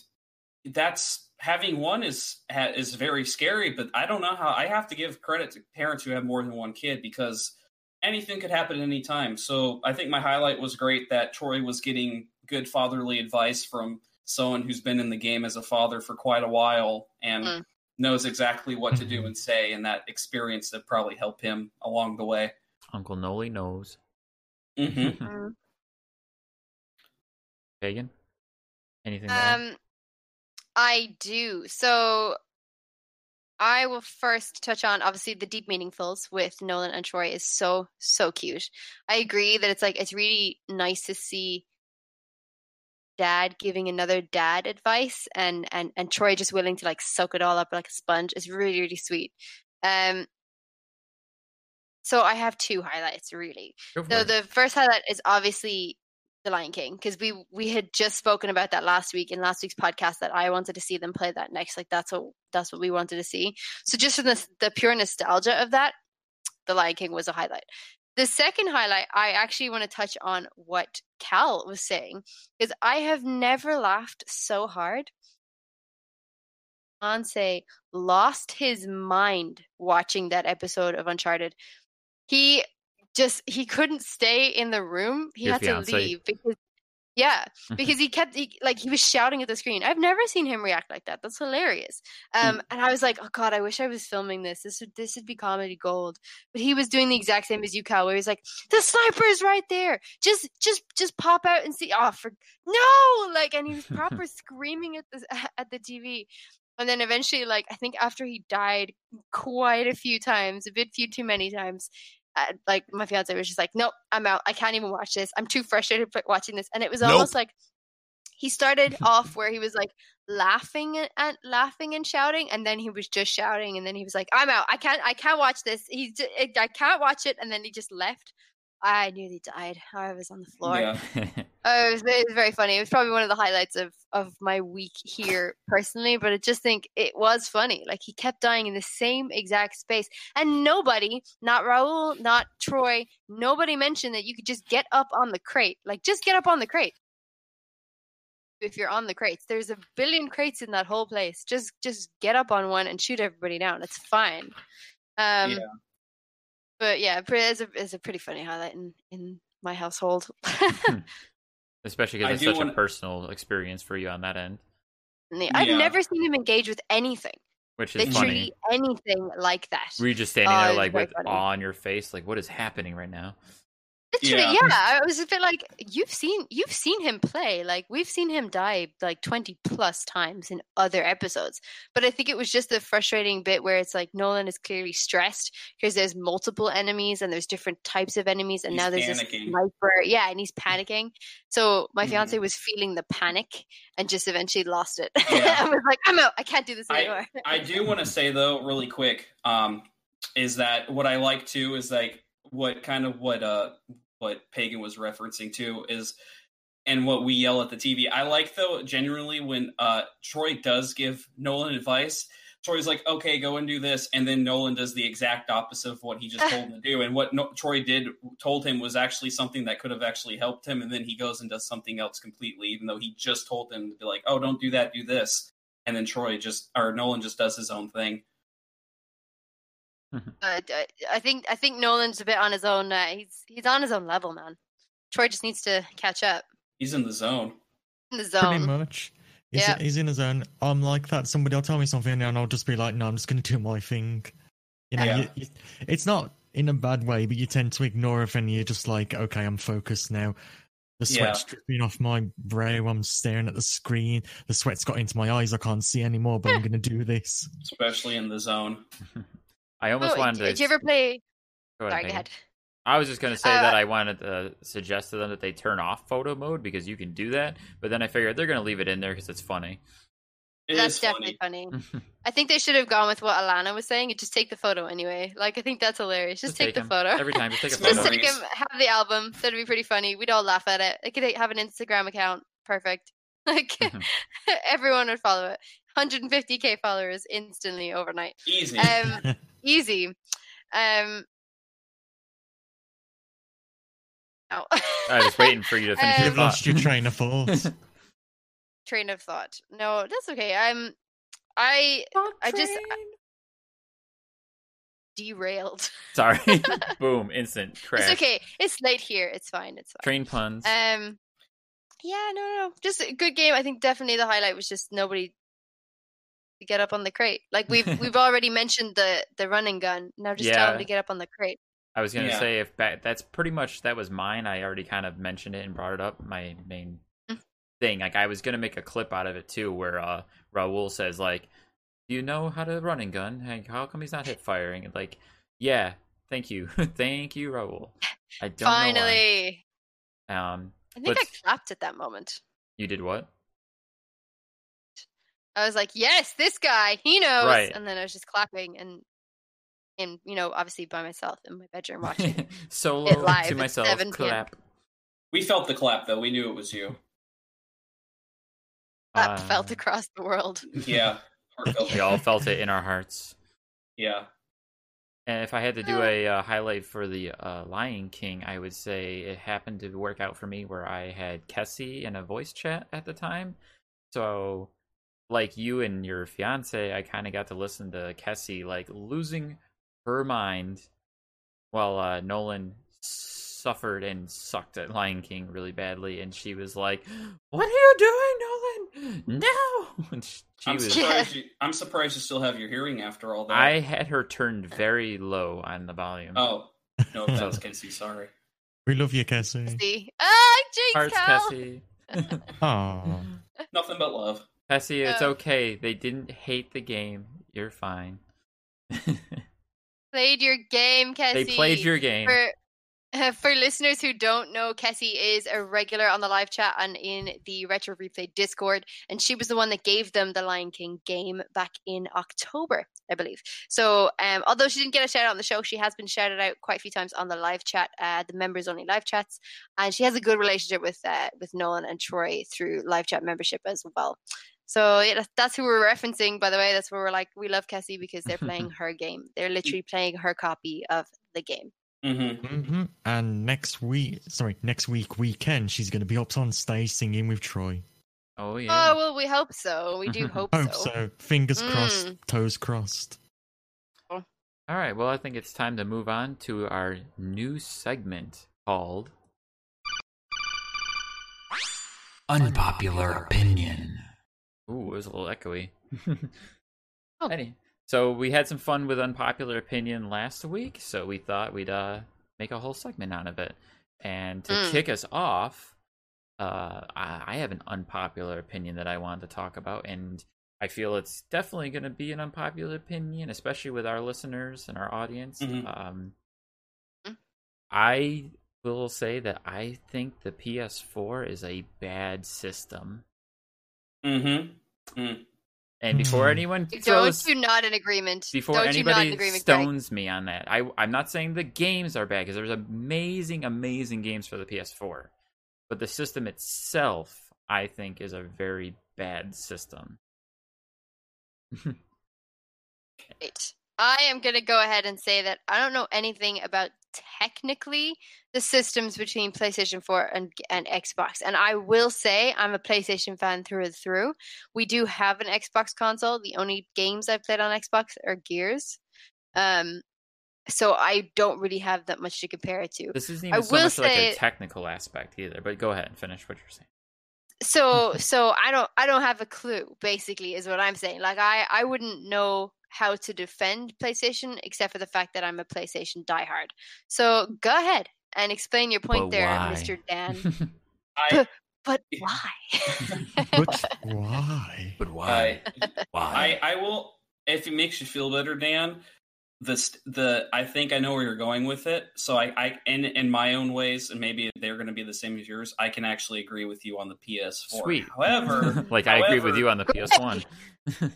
[SPEAKER 4] that's having one is ha- is very scary. But I don't know how. I have to give credit to parents who have more than one kid because anything could happen at any time. So I think my highlight was great that Troy was getting good fatherly advice from someone who's been in the game as a father for quite a while and
[SPEAKER 1] Mm.
[SPEAKER 4] knows exactly what to do
[SPEAKER 3] Mhm.
[SPEAKER 4] and say, and that experience that probably helped him along the way.
[SPEAKER 2] Uncle Noli knows.
[SPEAKER 4] Mm-hmm.
[SPEAKER 1] Mm.
[SPEAKER 2] Pagan? Anything to add?
[SPEAKER 1] Um, I do. So I will first touch on obviously the deep meaningfuls with Nolan and Troy is so so cute. I agree that it's like it's really nice to see dad giving another dad advice and and and Troy just willing to like soak it all up like a sponge is really really sweet. Um so I have two highlights really. So
[SPEAKER 2] it.
[SPEAKER 1] the first highlight is obviously the Lion King because we we had just spoken about that last week in last week's podcast that I wanted to see them play that next. Like that's what that's what we wanted to see. So just for the the pure nostalgia of that, the Lion King was a highlight. The second highlight, I actually want to touch on what Cal was saying is I have never laughed so hard. Anse lost his mind watching that episode of Uncharted. He just he couldn't stay in the room. He
[SPEAKER 2] Your
[SPEAKER 1] had
[SPEAKER 2] fiancé.
[SPEAKER 1] to leave because yeah, because he kept he, like he was shouting at the screen. I've never seen him react like that. That's hilarious. Um, and I was like, oh god, I wish I was filming this. This would this would be comedy gold. But he was doing the exact same as you, Cal, where he's like, the sniper is right there. Just just just pop out and see. Oh, for no, like, and he was proper screaming at the at the TV. And then eventually, like I think after he died quite a few times, a bit few too many times, uh, like my fiance was just like, "Nope, I'm out. I can't even watch this. I'm too frustrated for watching this." And it was almost like he started off where he was like laughing and, and laughing and shouting, and then he was just shouting, and then he was like, "I'm out. I can't. I can't watch this. He's. ju- I I can't watch it." And then he just left. I nearly died. I was on the floor.
[SPEAKER 4] Yeah.
[SPEAKER 1] Uh, it, was, it was very funny. It was probably one of the highlights of, of my week here personally, but I just think it was funny. Like he kept dying in the same exact space, and nobody, not Rahul, not Troy, nobody mentioned that you could just get up on the crate. Like just get up on the crate. If you're on the crates, there's a billion crates in that whole place. Just just get up on one and shoot everybody down. It's fine. Um,
[SPEAKER 4] yeah.
[SPEAKER 1] But yeah, it's a it's a pretty funny highlight in in my household.
[SPEAKER 2] Especially because it's such
[SPEAKER 4] wanna-
[SPEAKER 2] a personal experience for you on that end,
[SPEAKER 1] I've
[SPEAKER 4] Yeah.
[SPEAKER 1] never seen him engage with anything.
[SPEAKER 2] which is
[SPEAKER 1] Literally
[SPEAKER 2] funny.
[SPEAKER 1] anything like that.
[SPEAKER 2] Were you just standing
[SPEAKER 1] Oh, it
[SPEAKER 2] there like
[SPEAKER 1] very
[SPEAKER 2] with
[SPEAKER 1] funny.
[SPEAKER 2] awe on your face, like what is happening right now?
[SPEAKER 1] Literally,
[SPEAKER 4] Yeah.
[SPEAKER 1] yeah. I was a bit like, you've seen you've seen him play. Like we've seen him die like twenty plus times in other episodes. But I think it was just the frustrating bit where it's like Nolan is clearly stressed because there's multiple enemies and there's different types of enemies, and
[SPEAKER 4] He's
[SPEAKER 1] now there's this
[SPEAKER 4] panicking.
[SPEAKER 1] sniper. Yeah, and he's panicking. So my fiance was feeling the panic and just eventually lost it.
[SPEAKER 4] Yeah.
[SPEAKER 1] I was like, I'm out. I can't do this
[SPEAKER 4] I-
[SPEAKER 1] anymore.
[SPEAKER 4] I do want to say though, really quick, um, is that what I like too is like what kind of what uh what Pagan was referencing to is and what we yell at the TV. I like though genuinely when uh Troy does give Nolan advice. Troy's like, okay, go and do this, and then Nolan does the exact opposite of what he just told him to do. And what no- Troy did told him was actually something that could have actually helped him, and then he goes and does something else completely, even though he just told him to be like, oh, don't do that, do this and then Troy just or Nolan just does his own thing.
[SPEAKER 1] Uh, I- I think I think Nolan's a bit on his own. Uh, he's he's on his own level, man. Troy just needs to catch up
[SPEAKER 4] He's in the zone.
[SPEAKER 1] in the zone, Pretty
[SPEAKER 3] much. He's,
[SPEAKER 1] Yeah.
[SPEAKER 3] he's in his own. I'm like that. Somebody will tell me something, and I'll just be like, "No, I'm just going to do my thing." You know,
[SPEAKER 4] Yeah.
[SPEAKER 3] you, you, it's not in a bad way, but you tend to ignore it, and you're just like, "Okay, I'm focused now." The sweat's dripping off my brow. I'm staring at the screen. The sweat's got into my eyes. I can't see anymore, but I'm going to do this.
[SPEAKER 4] especially in the zone.
[SPEAKER 2] I almost
[SPEAKER 1] Oh,
[SPEAKER 2] wanted to.
[SPEAKER 1] did you ever play?
[SPEAKER 2] Go
[SPEAKER 1] Sorry, go ahead.
[SPEAKER 2] I was just gonna say
[SPEAKER 1] Uh,
[SPEAKER 2] that I wanted to suggest to them that they turn off photo mode because you can do that. But then I figured they're gonna leave it in there because it's funny.
[SPEAKER 4] It
[SPEAKER 1] that's definitely
[SPEAKER 4] funny.
[SPEAKER 1] funny. I think they should have gone with what Alana was saying. and Just take the photo anyway. Like I think that's hilarious. Just, take, the photo.
[SPEAKER 2] every time. Just take a
[SPEAKER 4] Just
[SPEAKER 1] Just take him. Have the album. That'd be pretty funny. We'd all laugh at it. They could have an Instagram account. Perfect. Like everyone would follow it. 150k followers instantly overnight.
[SPEAKER 4] Easy.
[SPEAKER 1] Um, easy. Um. Oh.
[SPEAKER 2] I was waiting for you to finish
[SPEAKER 1] Um,
[SPEAKER 3] You've lost your train of thought.
[SPEAKER 1] train of thought. No, that's okay. I'm. I I just derailed.
[SPEAKER 2] Sorry. Boom. Instant crash.
[SPEAKER 1] It's okay. It's late here. It's fine. It's fine.
[SPEAKER 2] Train puns.
[SPEAKER 1] Um. Yeah. No. No. no. Just a good game. I think definitely the highlight was just nobody to get up on the crate. Like we've we've already mentioned the the run and gun. Now just tell
[SPEAKER 2] Yeah.
[SPEAKER 1] them to get up on the crate.
[SPEAKER 2] I was gonna
[SPEAKER 4] Yeah.
[SPEAKER 2] say if back, that's pretty much that was mine. I already kind of mentioned it and brought it up. My main
[SPEAKER 1] Mm.
[SPEAKER 2] thing. Like I was gonna make a clip out of it too, where uh Rahul says like, "Do you know how to run running gun? Like, how come he's not hip firing?" And like, yeah, thank you, thank you, Rahul. I don't
[SPEAKER 1] Finally.
[SPEAKER 2] know why. Um,
[SPEAKER 1] I think I clapped at that moment.
[SPEAKER 2] you did what?
[SPEAKER 1] I was like, "Yes, this guy, he knows."
[SPEAKER 2] Right.
[SPEAKER 1] And then I was just clapping and, and you know, obviously by myself in my bedroom watching.
[SPEAKER 2] Solo
[SPEAKER 1] It live
[SPEAKER 2] to myself.
[SPEAKER 1] 7 p.m.
[SPEAKER 2] Clap.
[SPEAKER 4] we felt the clap though. We knew it was you.
[SPEAKER 1] Clap
[SPEAKER 2] Uh,
[SPEAKER 1] felt across the world.
[SPEAKER 4] Yeah.
[SPEAKER 2] We all felt it in our hearts.
[SPEAKER 4] Yeah.
[SPEAKER 2] And if I had to do a uh, highlight for the uh, Lion King, I would say it happened to work out for me where I had Kessie in a voice chat at the time. So, like you and your fiance, I kind of got to listen to Kessie like losing her mind while uh, Nolan suffered and sucked at Lion King really badly, and she was like, "What are you doing, Nolan? No!" And she
[SPEAKER 4] I'm
[SPEAKER 2] was.
[SPEAKER 4] surprised. You, I'm surprised you still have your hearing after all that.
[SPEAKER 2] I had her turned very low on the volume.
[SPEAKER 4] Oh no, that was Casey. Sorry.
[SPEAKER 3] we love you, Cassie.
[SPEAKER 1] See, ah, Jinx,
[SPEAKER 2] Hearts,
[SPEAKER 1] Cal.
[SPEAKER 2] Kessie.
[SPEAKER 3] Oh,
[SPEAKER 4] Nothing but love.
[SPEAKER 2] Kessie, it's okay. They didn't hate the game. You're fine.
[SPEAKER 1] Played your game, Cassie.
[SPEAKER 2] they played your game.
[SPEAKER 1] For Uh, for listeners who don't know, Kessie is a regular on the live chat and in the Retro Replay Discord, and she was the one that gave them the Lion King game back in October, I believe. So, um, although she didn't get a shout out on the show, she has been shouted out quite a few times on the live chat, uh, the members only live chats, and she has a good relationship with uh, with Nolan and Troy through live chat membership as well. So yeah, that's who we're referencing, by the way. That's where we're like, we love Kessie because they're playing her game. They're literally playing her copy of the game.
[SPEAKER 4] Mm-hmm.
[SPEAKER 3] hmm And next week, sorry, next week weekend, she's going to be up on stage singing with Troy.
[SPEAKER 2] Oh yeah.
[SPEAKER 1] Oh well, we hope so. We do hope,
[SPEAKER 3] Hope
[SPEAKER 1] so.
[SPEAKER 3] so. Fingers crossed,
[SPEAKER 1] Mm.
[SPEAKER 3] toes crossed.
[SPEAKER 2] All right. Well, I think it's time to move on to our new segment called
[SPEAKER 5] Unpopular opinion.
[SPEAKER 2] Ooh, it was a little echoey.
[SPEAKER 1] Oh.
[SPEAKER 2] Any- so we had some fun with unpopular opinion last week, so we thought we'd uh make a whole segment out of it. And to
[SPEAKER 1] Mm.
[SPEAKER 2] kick us off, uh, I, I have an unpopular opinion that I wanted to talk about, and I feel it's definitely going to be an unpopular opinion, especially with our listeners and our audience.
[SPEAKER 4] Mhm.
[SPEAKER 2] Um,
[SPEAKER 1] Mm.
[SPEAKER 2] I will say that I think the PS4 is a bad system.
[SPEAKER 4] Mm-hmm.
[SPEAKER 2] And before
[SPEAKER 3] Hmm.
[SPEAKER 2] anyone
[SPEAKER 1] Don't
[SPEAKER 2] throws
[SPEAKER 1] you not in agreement?
[SPEAKER 2] before
[SPEAKER 1] Don't you not in
[SPEAKER 2] anybody
[SPEAKER 1] agreement, Greg?
[SPEAKER 2] stones me on that, I I'm not saying the games are bad because there's amazing, amazing games for the PS4, but the system itself, I think, is a very bad system.
[SPEAKER 1] Right. I am going to go ahead and say that I don't know anything about technically the systems between PlayStation 4 and and Xbox. And I will say I'm a PlayStation fan through and through. We do have an Xbox console. The only games I've played on Xbox are Gears. Um so I don't really have that much to compare it to.
[SPEAKER 2] This isn't
[SPEAKER 1] I
[SPEAKER 2] even so
[SPEAKER 1] will
[SPEAKER 2] much like a technical aspect either. But go ahead and finish what you're saying.
[SPEAKER 1] so so i don't i don't have a clue basically is what i'm saying like i i wouldn't know how to defend playstation except for the fact that i'm a playstation diehard so go ahead and explain your point
[SPEAKER 2] But
[SPEAKER 1] there
[SPEAKER 2] why?
[SPEAKER 1] mr dan
[SPEAKER 4] I,
[SPEAKER 1] but why
[SPEAKER 3] But why?
[SPEAKER 5] But why?
[SPEAKER 4] I,
[SPEAKER 5] why?
[SPEAKER 4] I, I will. If it makes you feel better, Dan, the the I think I know where you're going with it. So I, I in in my own ways, and maybe they're going to be the same as yours. I can actually agree with you on the PS4.
[SPEAKER 2] Sweet.
[SPEAKER 4] However,
[SPEAKER 2] like I agree with you on the PS1.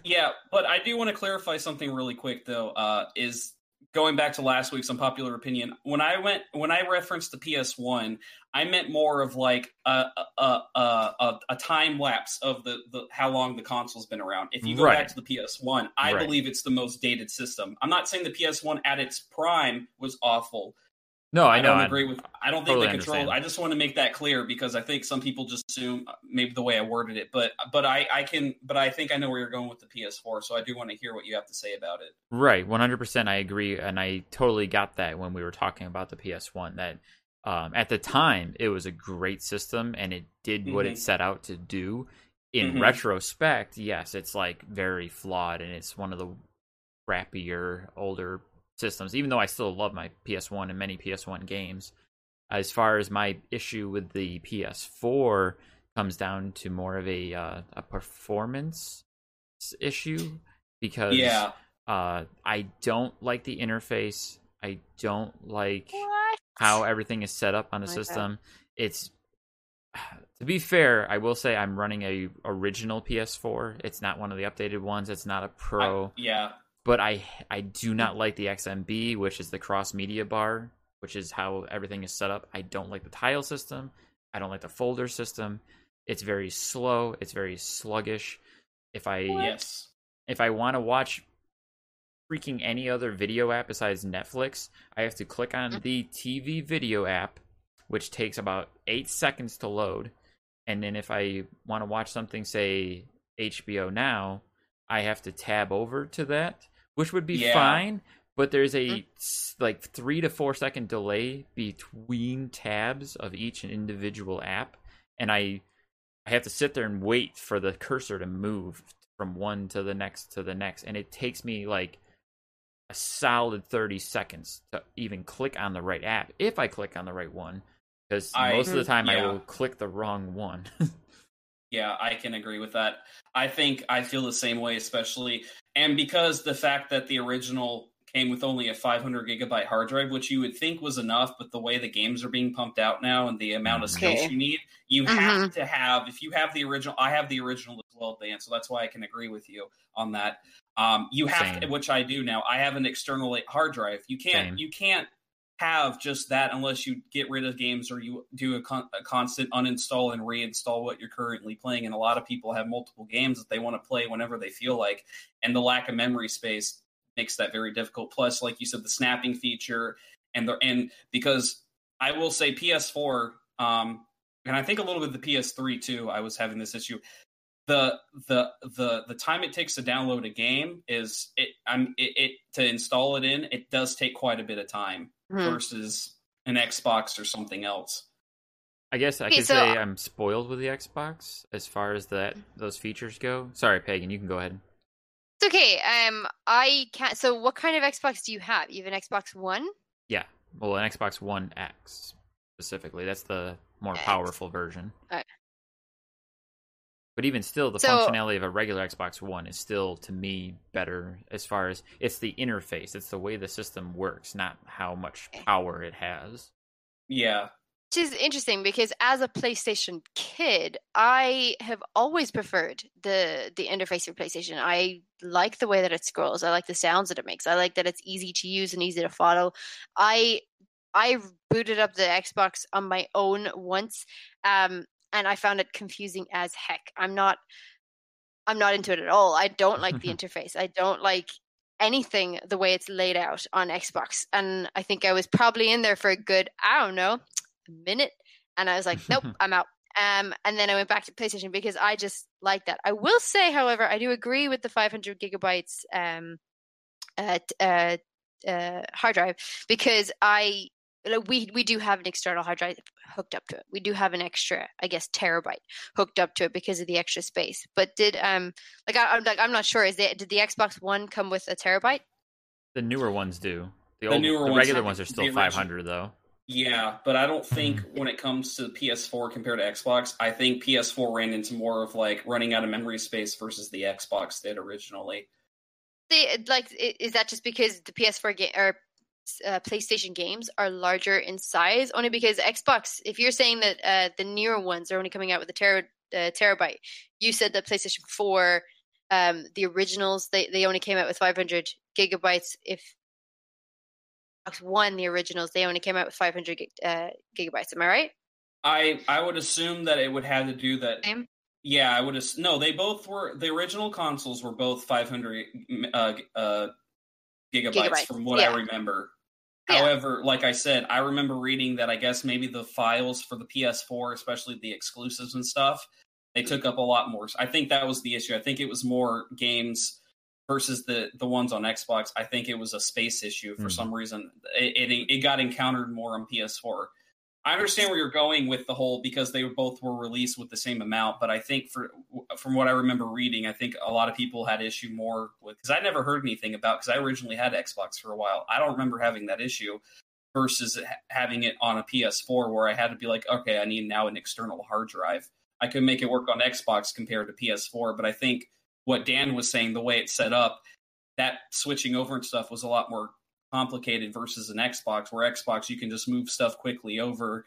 [SPEAKER 4] yeah, but I do want to clarify something really quick though. Uh, is going back to last week's unpopular opinion. When I went when I referenced the PS1, I meant more of like a a a, a, a time lapse of the, the how long the console's been around. If you go
[SPEAKER 2] Right.
[SPEAKER 4] back to the PS1, I
[SPEAKER 2] Right.
[SPEAKER 4] believe it's the most dated system. I'm not saying the PS1 at its prime was awful.
[SPEAKER 2] No, I know.
[SPEAKER 4] don't agree with. I don't think
[SPEAKER 2] totally understand.
[SPEAKER 4] I just want to make that clear because I think some people just assume uh, maybe the way I worded it, but but I I can but I think I know where you're going with the PS4, so I do want to hear what you have to say about it.
[SPEAKER 2] Right, one hundred percent. I agree, and I totally got that when we were talking about the PS One. That um, at the time it was a great system, and it did what it
[SPEAKER 4] Mhm.
[SPEAKER 2] set out to do. In
[SPEAKER 4] Mhm.
[SPEAKER 2] retrospect, yes, it's like very flawed, and it's one of the crappier older systems. Even though I still love my PS One and many PS One games, as far as my issue with the PS4 comes down to more of a uh, a performance issue because
[SPEAKER 4] Yeah,
[SPEAKER 2] uh, I don't like the interface. I don't like
[SPEAKER 1] what
[SPEAKER 2] how everything is set up on the
[SPEAKER 1] My bad.
[SPEAKER 2] system. It's to be fair, I will say I'm running a original PS4. It's not one of the updated ones. It's not a Pro,
[SPEAKER 4] I- yeah,
[SPEAKER 2] but I I do hmm. not like the XMB, which is the cross media bar, which is how everything is set up. I don't like the tile system. I don't like the folder system. It's very slow. It's very sluggish. If I
[SPEAKER 4] yes,
[SPEAKER 2] if I want to watch freaking any other video app besides Netflix, I have to click on mm. the TV video app, which takes about eight seconds to load. And then if I want to watch something, say HBO Now, I have to tab over to that, which would be
[SPEAKER 4] Yeah.
[SPEAKER 2] fine. But there's a mm. s- like three to four second delay between tabs of each individual app, and I I have to sit there and wait for the cursor to move from one to the next to the next, and it takes me like a solid thirty seconds to even click on the right app if I click on the right one, because most of the mm, time I will click the wrong one.
[SPEAKER 4] yeah, I can agree with that. I think I feel the same way, especially and because the fact that the original came with only a 500 gigabyte hard drive, which you would think was enough, but the way the games are being pumped out now and the amount of space
[SPEAKER 1] Okay.
[SPEAKER 4] you need, you
[SPEAKER 1] Mhm.
[SPEAKER 4] have to have. If you have the original, I have the original as well, Dan. So that's why I can agree with you on that. Um, you have, to, which I do now. I have an external hard drive. You can't.
[SPEAKER 2] Same.
[SPEAKER 4] You can't have just that unless you get rid of games or you do a, con- a constant uninstall and reinstall what you're currently playing. And a lot of people have multiple games that they want to play whenever they feel like, and the lack of memory space makes that very difficult. Plus, like you said, the snapping feature and the and because I will say PS4, um, and I think a little bit the PS3 too. I was having this issue. The the the the time it takes to download a game is it I'm it, it to install it in. It does take quite a bit of time
[SPEAKER 1] Mhm.
[SPEAKER 4] versus an Xbox or something else.
[SPEAKER 2] I guess I
[SPEAKER 1] Okay,
[SPEAKER 2] could
[SPEAKER 1] so-
[SPEAKER 2] say I'm spoiled with the Xbox as far as that those features go. Sorry, Pagan, you can go ahead.
[SPEAKER 1] It's okay. Um, I can't. So, what kind of Xbox do you have? You have an Xbox One?
[SPEAKER 2] Yeah, well, an Xbox One X specifically. That's the more
[SPEAKER 1] X.
[SPEAKER 2] powerful version.
[SPEAKER 1] Alright.
[SPEAKER 2] But even still, the
[SPEAKER 1] So-
[SPEAKER 2] functionality of a regular Xbox One is still, to me, better as far as it's the interface. It's the way the system works, not how much power it has.
[SPEAKER 4] Yeah,
[SPEAKER 1] Which is interesting because as a PlayStation kid, I have always preferred the the interface of PlayStation. I like the way that it scrolls. I like the sounds that it makes. I like that it's easy to use and easy to follow. I I booted up the Xbox on my own once, um, and I found it confusing as heck. I'm not I'm not into it at all. I don't like the interface. I don't like anything the way it's laid out on Xbox. And I think I was probably in there for a good, I don't know, a minute. And I was like, nope, I'm out. Um, and then I went back to PlayStation because I just like that. I will say, however, I do agree with the 500 gigabytes um, uh, uh, uh, hard drive because I like, we we do have an external hard drive hooked up to it. We do have an extra, I guess, terabyte hooked up to it because of the extra space. But did um like I, I'm like I'm not sure. Is it did the Xbox One come with a terabyte?
[SPEAKER 2] The newer ones do. The,
[SPEAKER 4] The
[SPEAKER 2] old,
[SPEAKER 4] newer
[SPEAKER 2] the
[SPEAKER 4] ones
[SPEAKER 2] regular ones are still 500 though.
[SPEAKER 4] Yeah, but I don't think when it comes to PS4 compared to Xbox, I think PS4 ran into more of like running out of memory space versus the Xbox did originally.
[SPEAKER 1] They like is that just because the PS4 game or uh, PlayStation games are larger in size? Only because Xbox, if you're saying that uh, the newer ones are only coming out with a tera, uh, terabyte, you said that PlayStation 4, um, the originals, they they only came out with 500 gigabytes. If Xbox One, the originals, they only came out with 500 gig, uh, gigabytes. Am I right?
[SPEAKER 4] I I would assume that it would have to do that.
[SPEAKER 1] Same?
[SPEAKER 4] Yeah, I would. Ass- no, they both were. The original consoles were both 500 uh, uh, gigabytes,
[SPEAKER 1] Gigabytes,
[SPEAKER 4] from what
[SPEAKER 1] yeah.
[SPEAKER 4] I remember.
[SPEAKER 1] Yeah.
[SPEAKER 4] However, like I said, I remember reading that I guess maybe the files for the PS4, especially the exclusives and stuff, they took up a lot more. I think that was the issue. I think it was more games versus the the ones on Xbox. I think it was a space issue for
[SPEAKER 2] Mhm.
[SPEAKER 4] some reason. It, it it got encountered more on PS4. I understand where you're going with the whole because they both were released with the same amount, but I think for from what I remember reading, I think a lot of people had issue more with because I never heard anything about because I originally had Xbox for a while. I don't remember having that issue versus having it on a PS4 where I had to be like, okay, I need now an external hard drive. I could make it work on Xbox compared to PS4, but I think what Dan was saying, the way it's set up, that switching over and stuff was a lot more complicated versus an Xbox, where Xbox you can just move stuff quickly over.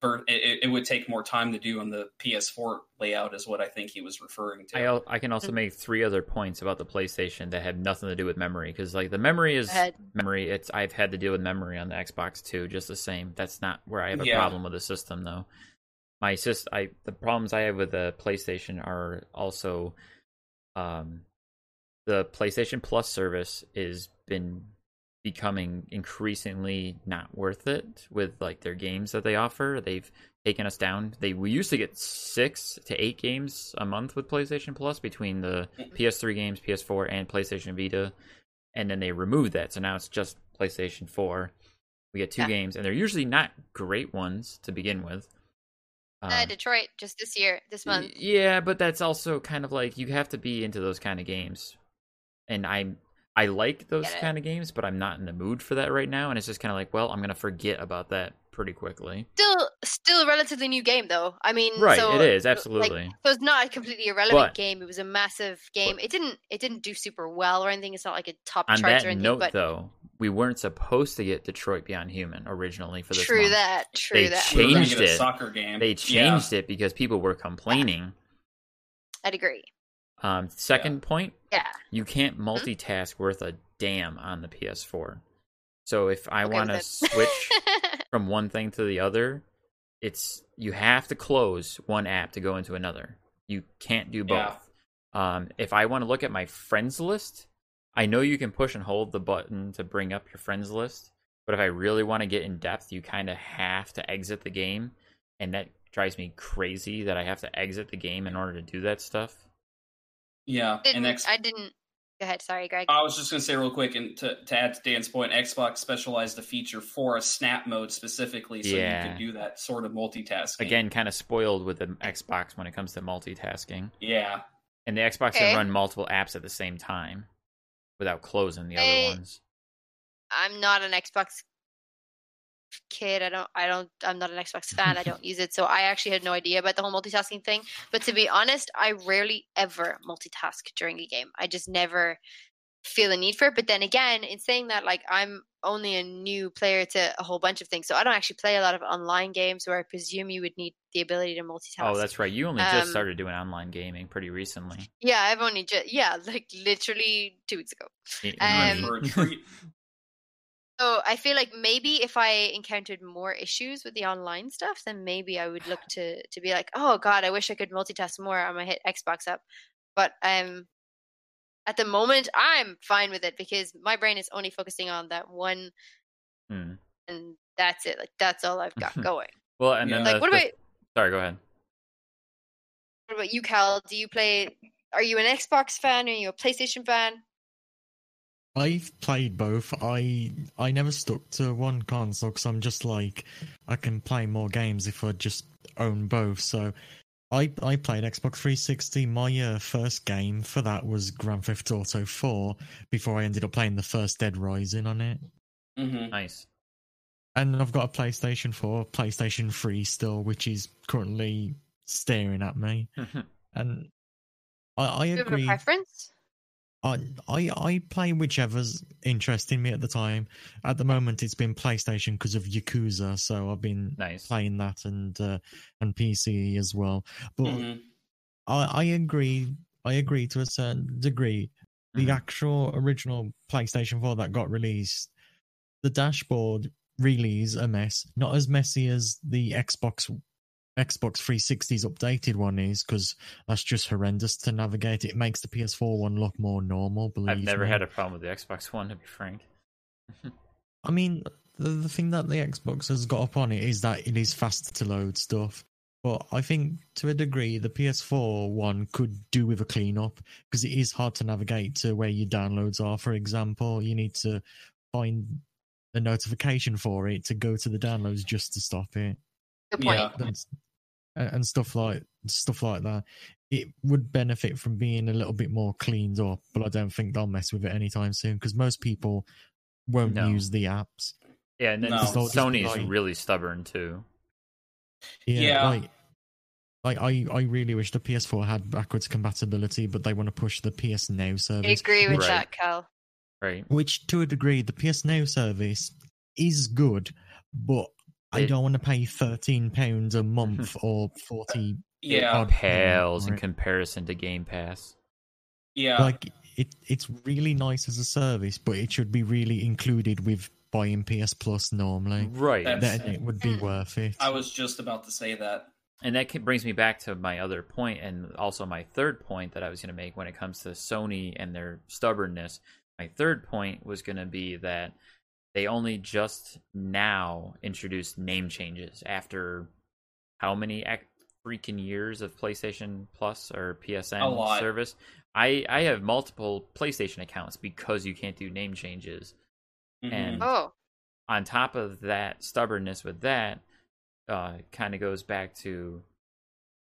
[SPEAKER 4] For it, it would take more time to do on the PS4 layout, is what I think he was referring to.
[SPEAKER 2] I al- I can also make three other points about the PlayStation that have nothing to do with memory because like the memory is memory. It's I've had to deal with memory on the Xbox too, just the same. That's not where I have a
[SPEAKER 4] Yeah.
[SPEAKER 2] problem with the system though. My sys I the problems I have with the PlayStation are also, um, the PlayStation Plus service is been becoming increasingly not worth it with like their games that they offer. They've taken us down. They we used to get six to eight games a month with PlayStation Plus between the PS3 games, PS4, and PlayStation Vita, and then they removed that. So now it's just PlayStation 4. We get two
[SPEAKER 1] Yeah.
[SPEAKER 2] games, and they're usually not great ones to begin with.
[SPEAKER 1] uh,
[SPEAKER 2] Um,
[SPEAKER 1] Detroit just this year, this month.
[SPEAKER 2] Yeah, but that's also kind of like you have to be into those kind of games, and I'm I like those kind of games, but I'm not in the mood for that right now. And it's just kind of like, well, I'm gonna forget about that pretty quickly.
[SPEAKER 1] Still, still a relatively new game though. I mean,
[SPEAKER 2] Right,
[SPEAKER 1] so,
[SPEAKER 2] it is
[SPEAKER 1] like,
[SPEAKER 2] absolutely.
[SPEAKER 1] so it's not a completely irrelevant
[SPEAKER 2] But-
[SPEAKER 1] game. It was a massive game. it didn't. It didn't do super well or anything. It's not like a top
[SPEAKER 2] On
[SPEAKER 1] charts
[SPEAKER 2] that
[SPEAKER 1] or anything.
[SPEAKER 2] note,
[SPEAKER 1] but
[SPEAKER 2] though, we weren't supposed to get Detroit Become Human originally for this.
[SPEAKER 1] true
[SPEAKER 2] month.
[SPEAKER 1] that. True
[SPEAKER 2] They
[SPEAKER 1] that.
[SPEAKER 4] We were gonna
[SPEAKER 2] changed
[SPEAKER 4] get a
[SPEAKER 2] it.
[SPEAKER 4] soccer game.
[SPEAKER 2] They
[SPEAKER 4] Yeah.
[SPEAKER 2] changed it because people were complaining.
[SPEAKER 1] I'd agree.
[SPEAKER 2] Um, second point,
[SPEAKER 1] Yeah.
[SPEAKER 2] you can't
[SPEAKER 1] Mm-hmm.
[SPEAKER 2] multitask worth a damn on the PS4. So if I
[SPEAKER 1] Okay
[SPEAKER 2] want to switch from one thing to the other, it's you have to close one app to go into another. You can't do
[SPEAKER 4] Yeah.
[SPEAKER 2] both. Um, if I want to look at my friends list, I know you can push and hold the button to bring up your friends list, but if I really want to get in depth, you kind of have to exit the game, and that drives me crazy that I have to exit the game in order to do that stuff.
[SPEAKER 4] Yeah,
[SPEAKER 1] didn't,
[SPEAKER 4] and X-
[SPEAKER 1] I didn't. Go ahead. Sorry, Greg.
[SPEAKER 4] I was just going to say real quick, and to, to add to Dan's point, Xbox specialized a feature for a snap mode specifically, so
[SPEAKER 2] Yeah.
[SPEAKER 4] you could do that sort of multitasking.
[SPEAKER 2] Again, kind of spoiled with the Xbox when it comes to multitasking.
[SPEAKER 4] yeah,
[SPEAKER 2] And the Xbox
[SPEAKER 1] Okay.
[SPEAKER 2] can run multiple apps at the same time without closing the
[SPEAKER 1] Hey.
[SPEAKER 2] other ones.
[SPEAKER 1] I'm not an Xbox kid. I don't. I don't. I'm not an Xbox fan. I don't use it, so I actually had no idea about the whole multitasking thing. But to be honest, I rarely ever multitask during a game. I just never feel a need for it. But then again, in saying that, like I'm only a new player to a whole bunch of things, so I don't actually play a lot of online games where I presume you would need the ability to multitask.
[SPEAKER 2] Oh, that's right. You only
[SPEAKER 1] Um,
[SPEAKER 2] just started doing online gaming pretty recently.
[SPEAKER 1] yeah. I've only just yeah, like literally two weeks ago. Um,
[SPEAKER 4] for a treat.
[SPEAKER 1] So I feel like maybe if I encountered more issues with the online stuff, then maybe I would look to to be like, oh god, I wish I could multitask more. I'm gonna hit Xbox up, but um, at the moment I'm fine with it because my brain is only focusing on that one,
[SPEAKER 2] Hmm.
[SPEAKER 1] and that's it. Like that's all I've got going.
[SPEAKER 2] Well, and then
[SPEAKER 4] Yeah.
[SPEAKER 2] the,
[SPEAKER 1] Like what
[SPEAKER 2] the-
[SPEAKER 1] about
[SPEAKER 2] sorry, go ahead.
[SPEAKER 1] what about you, Cal? Do you play? Are you an Xbox fan? Are you a PlayStation fan?
[SPEAKER 3] I've played both. I I never stuck to one console because I'm just like I can play more games if I just own both. So I I played Xbox 360. My uh, first game for that was Grand Theft Auto 4 before I ended up playing the first Dead Rising on it.
[SPEAKER 4] Mm-hmm.
[SPEAKER 2] Nice.
[SPEAKER 3] And I've got a PlayStation 4, PlayStation 3 still, which is currently staring at me. And I, I
[SPEAKER 1] Do you have a
[SPEAKER 3] agree.
[SPEAKER 1] preference?
[SPEAKER 3] I, I I play whichever's interesting me at the time. At the moment, it's been PlayStation because of Yakuza, so I've been
[SPEAKER 2] nice.
[SPEAKER 3] playing that and uh, and PC as well. But
[SPEAKER 4] hmm
[SPEAKER 3] I, I agree. I agree to a certain degree. The
[SPEAKER 2] Mhm.
[SPEAKER 3] actual original PlayStation 4 that got released, the dashboard really is a mess. Not as messy as the Xbox Xbox 360's updated one is, because that's just horrendous to navigate. It makes the PS4 one look more normal. Believe
[SPEAKER 2] I've never
[SPEAKER 3] me.
[SPEAKER 2] had a problem with the Xbox One, to be frank.
[SPEAKER 3] I mean, the, the thing that the Xbox has got up on it is that it is fast to load stuff. But I think to a degree, the PS4 one could do with a clean up because it is hard to navigate to where your downloads are. For example, you need to find a notification for it to go to the downloads just to stop it
[SPEAKER 1] Good point.
[SPEAKER 4] Yeah.
[SPEAKER 3] and, and stuff like stuff like that. It would benefit from being a little bit more cleaned up, but I don't think they'll mess with it anytime soon because most people won't
[SPEAKER 2] No.
[SPEAKER 3] use the apps.
[SPEAKER 2] Yeah, and then
[SPEAKER 4] No.
[SPEAKER 3] They'll
[SPEAKER 2] Sony's
[SPEAKER 3] like-
[SPEAKER 2] really stubborn too.
[SPEAKER 3] Yeah,
[SPEAKER 4] Yeah.
[SPEAKER 3] like like I, I really wish the PS4 had backwards compatibility, but they want to push the PS Now service.
[SPEAKER 1] I
[SPEAKER 3] service.
[SPEAKER 1] agree with
[SPEAKER 2] Right.
[SPEAKER 1] that, Cal.
[SPEAKER 2] Right.
[SPEAKER 3] Which, to a degree, the PS Now service is good, but I don't want to pay thirteen pounds a month or forty.
[SPEAKER 4] Yeah,
[SPEAKER 3] odd
[SPEAKER 2] Pales in comparison to Game Pass.
[SPEAKER 4] yeah.
[SPEAKER 3] Like it, it's really nice as a service, but it should be really included with buying PS Plus normally.
[SPEAKER 2] Right.
[SPEAKER 4] That's-
[SPEAKER 3] Then it would be
[SPEAKER 1] Mm.
[SPEAKER 3] worth it.
[SPEAKER 4] I was just about to say that.
[SPEAKER 2] And that brings me back to my other point, and also my third point that I was going to make when it comes to Sony and their stubbornness. My third point was going to be that they only just now introduced name changes after how many ac- freaking years of PlayStation Plus or PSN service. I I have multiple PlayStation accounts because you can't do name changes.
[SPEAKER 4] Mhm.
[SPEAKER 2] And
[SPEAKER 1] Oh,
[SPEAKER 2] on top of that stubbornness with that uh kind of goes back to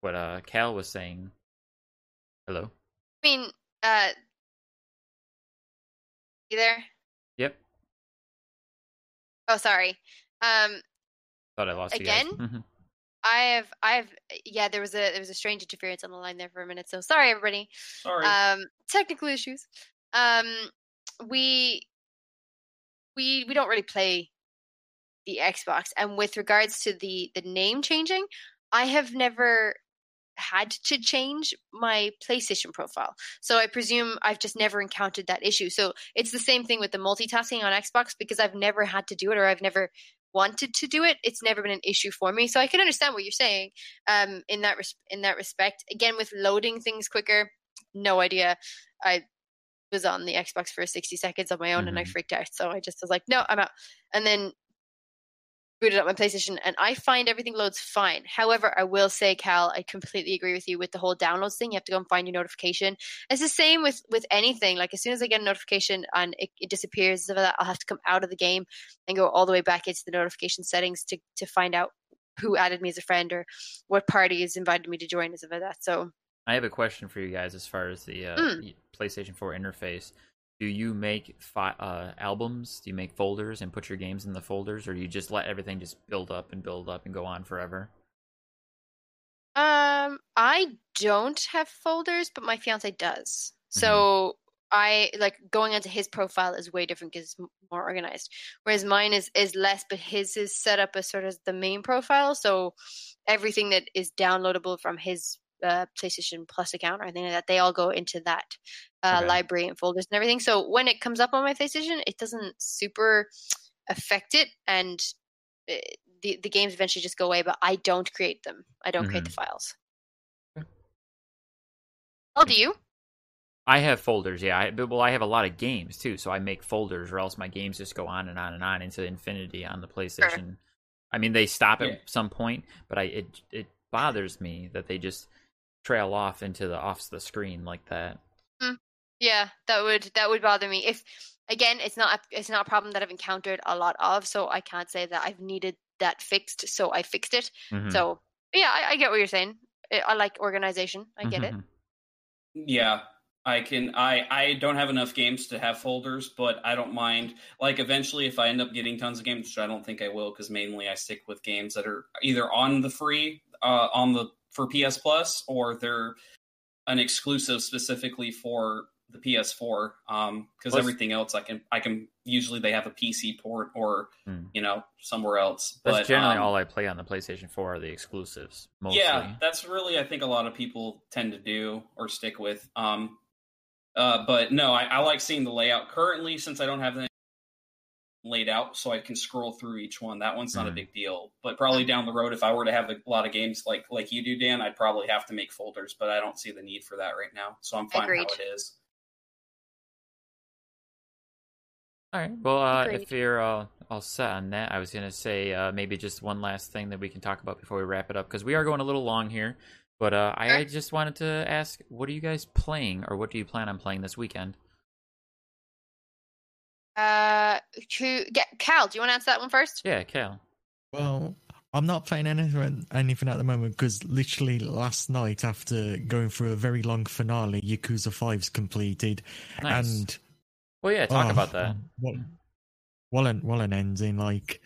[SPEAKER 2] what uh cal was saying hello
[SPEAKER 1] I mean, uh, you there?
[SPEAKER 2] yep
[SPEAKER 1] Oh, sorry. Um,
[SPEAKER 2] Thought I lost
[SPEAKER 1] Again?
[SPEAKER 2] you guys. Mhm.
[SPEAKER 1] I have, I have, yeah. There was a there was a strange interference on the line there for a minute. So sorry, everybody.
[SPEAKER 4] Sorry.
[SPEAKER 1] Um, technical issues. Um, we we we don't really play the Xbox, and with regards to the the name changing, I have never had to change my PlayStation profile. So I presume I've just never encountered that issue. So it's the same thing with the multitasking on Xbox because I've never had to do it or I've never wanted to do it. It's never been an issue for me. So I can understand what you're saying um, in that res- in that respect. Again, with loading things quicker, no idea. I was on the Xbox for 60 seconds on my own and I
[SPEAKER 2] Mhm.
[SPEAKER 1] freaked out. So I just was like, no, I'm out. And then booted up my PlayStation and I find everything loads fine. However, I will say, Cal, I completely agree with you with the whole downloads thing. You have to go and find your notification. It's the same with with anything. Like as soon as I get a notification and it, it disappears, stuff like that, I'll have to come out of the game and go all the way back into the notification settings to to find out who added me as a friend or what party has invited me to join and stuff like that. So
[SPEAKER 2] I have a question for you guys as far as the uh,
[SPEAKER 1] Mm.
[SPEAKER 2] PlayStation 4 interface. Do you make fi- uh, albums? Do you make folders and put your games in the folders, or do you just let everything just build up and build up and go on forever?
[SPEAKER 1] Um, I don't have folders, but my fiance does.
[SPEAKER 2] Mm-hmm.
[SPEAKER 1] So I like going onto his profile is way different because it's more organized. Whereas mine is is less, but his is set up as sort of the main profile. So everything that is downloadable from his uh, PlayStation Plus account or anything like that, they all go into that uh,
[SPEAKER 2] Okay.
[SPEAKER 1] library and folders and everything. So when it comes up on my PlayStation, it doesn't super affect it, and uh, the the games eventually just go away. But I don't create them. I don't create the files.
[SPEAKER 2] Okay.
[SPEAKER 1] Oh, do you?
[SPEAKER 2] I have folders, yeah. I, but, well, I have a lot of games too, so I make folders, or else my games just go on and on and on into infinity on the PlayStation. I mean, they stop at
[SPEAKER 4] Yeah.
[SPEAKER 2] some point, but I it it bothers me that they just trail off into the off the screen like that.
[SPEAKER 1] Yeah, that would that would bother me. If again, it's not a, it's not a problem that I've encountered a lot of, so I can't say that I've needed that fixed. So I fixed it.
[SPEAKER 2] Mhm.
[SPEAKER 1] So yeah, I, I get what you're saying. I, I like organization. I get it.
[SPEAKER 2] Mhm.
[SPEAKER 4] Yeah, I can. I I don't have enough games to have folders, but I don't mind. Like eventually, if I end up getting tons of games, which I don't think I will, because mainly I stick with games that are either on the free uh, on the for PS Plus or they're an exclusive specifically for the PS4. Um, because
[SPEAKER 2] Plus-
[SPEAKER 4] everything else I can I can usually they have a PC port or
[SPEAKER 2] Hmm.
[SPEAKER 4] you know somewhere else.
[SPEAKER 2] That's
[SPEAKER 4] but
[SPEAKER 2] generally
[SPEAKER 4] um,
[SPEAKER 2] all I play on the PlayStation 4 are the exclusives. Mostly.
[SPEAKER 4] yeah, that's really I think a lot of people tend to do or stick with. Um, uh, but no, I, I like seeing the layout currently since I don't have anything laid out, so I can scroll through each one. That one's not
[SPEAKER 2] Mhm.
[SPEAKER 4] a big deal. But probably down the road, if I were to have a lot of games like like you do, Dan, I'd probably have to make folders. But I don't see the need for that right now, so I'm fine
[SPEAKER 1] Agreed.
[SPEAKER 4] how it is.
[SPEAKER 2] All right. Well, uh, if you're uh, all set on that, I was gonna say uh, maybe just one last thing that we can talk about before we wrap it up because we are going a little long here. But uh, I
[SPEAKER 1] Sure.
[SPEAKER 2] just wanted to ask, what are you guys playing, or what do you plan on playing this weekend?
[SPEAKER 1] Uh, who get Cal? Do you want to answer that one first?
[SPEAKER 2] Yeah, Cal.
[SPEAKER 3] Well, I'm not playing anything, anything at the moment because literally last night, after going through a very long finale, Yakuza 5's completed.
[SPEAKER 2] Nice.
[SPEAKER 3] And
[SPEAKER 2] well, yeah, talk
[SPEAKER 3] oh,
[SPEAKER 2] about that.
[SPEAKER 3] What, what an what an ending! Like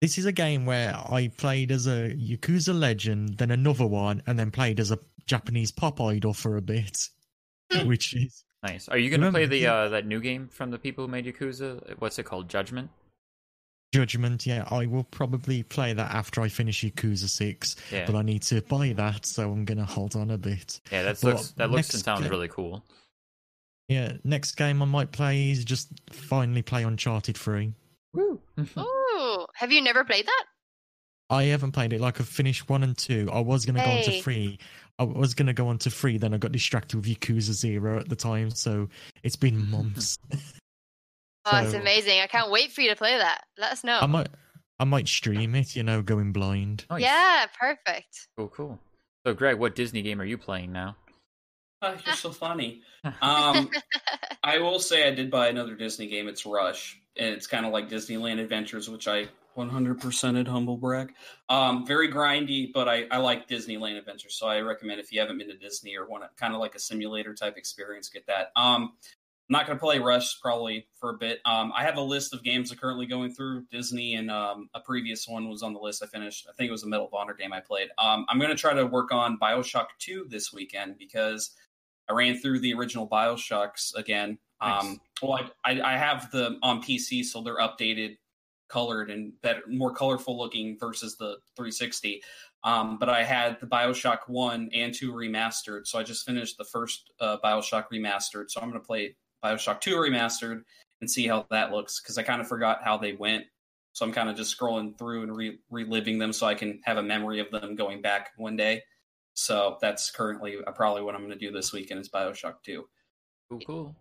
[SPEAKER 3] this is a game where I played as a Yakuza legend, then another one, and then played as a Japanese pop idol for a bit, which is
[SPEAKER 2] Nice. Are you gonna play the uh, that new game from the people who made Yakuza? What's it called? Judgment.
[SPEAKER 3] Judgment. Yeah, I will probably play that after I finish Yakuza Six,
[SPEAKER 2] Yeah.
[SPEAKER 3] but I need to buy that, so I'm gonna hold on a bit.
[SPEAKER 2] Yeah, that looks that looks and
[SPEAKER 3] next
[SPEAKER 2] sounds
[SPEAKER 3] game-
[SPEAKER 2] really cool.
[SPEAKER 3] Yeah, next game I might play is just finally play Uncharted Three.
[SPEAKER 2] Woo!
[SPEAKER 1] Ooh, have you never played that?
[SPEAKER 3] I haven't played it. Like I've finished one and two. I was gonna go on to three. I was gonna go on to three, then I got distracted with Yakuza Zero at the time, so it's been months.
[SPEAKER 1] Oh, it's amazing! I can't wait for you to play that. Let us know.
[SPEAKER 3] I might, I might stream it. You know, going blind.
[SPEAKER 2] Nice.
[SPEAKER 1] Yeah, perfect.
[SPEAKER 2] Cool, cool. So, Greg, what Disney game are you playing now?
[SPEAKER 4] Oh, you're so funny. Um, I will say I did buy another Disney game. It's Rush, and it's kind of like Disneyland Adventures, which I 100% at humble brag. Um, very grindy, but I, I like Disneyland Adventures, so I recommend if you haven't been to Disney or want to kind of like a simulator type experience, get that. Um, I'm not going to play Rush probably for a bit. Um, I have a list of games I'm currently going through. Disney and um, a previous one was on the list. I finished. I think it was a Medal of Honor game I played. Um, I'm going to try to work on Bioshock 2 this weekend because I ran through the original Bioshocks again.
[SPEAKER 2] Nice.
[SPEAKER 4] Um, well, I, I, I have the on PC, so they're updated, colored, and better, more colorful looking versus the 360. Um, but I had the Bioshock 1 and 2 remastered. So I just finished the first uh, Bioshock remastered. So I'm going to play Bioshock 2 remastered and see how that looks because I kind of forgot how they went. So I'm kind of just scrolling through and re- reliving them so I can have a memory of them going back one day. So that's currently uh, probably what I'm going to do this weekend is Bioshock 2.
[SPEAKER 2] Cool, cool.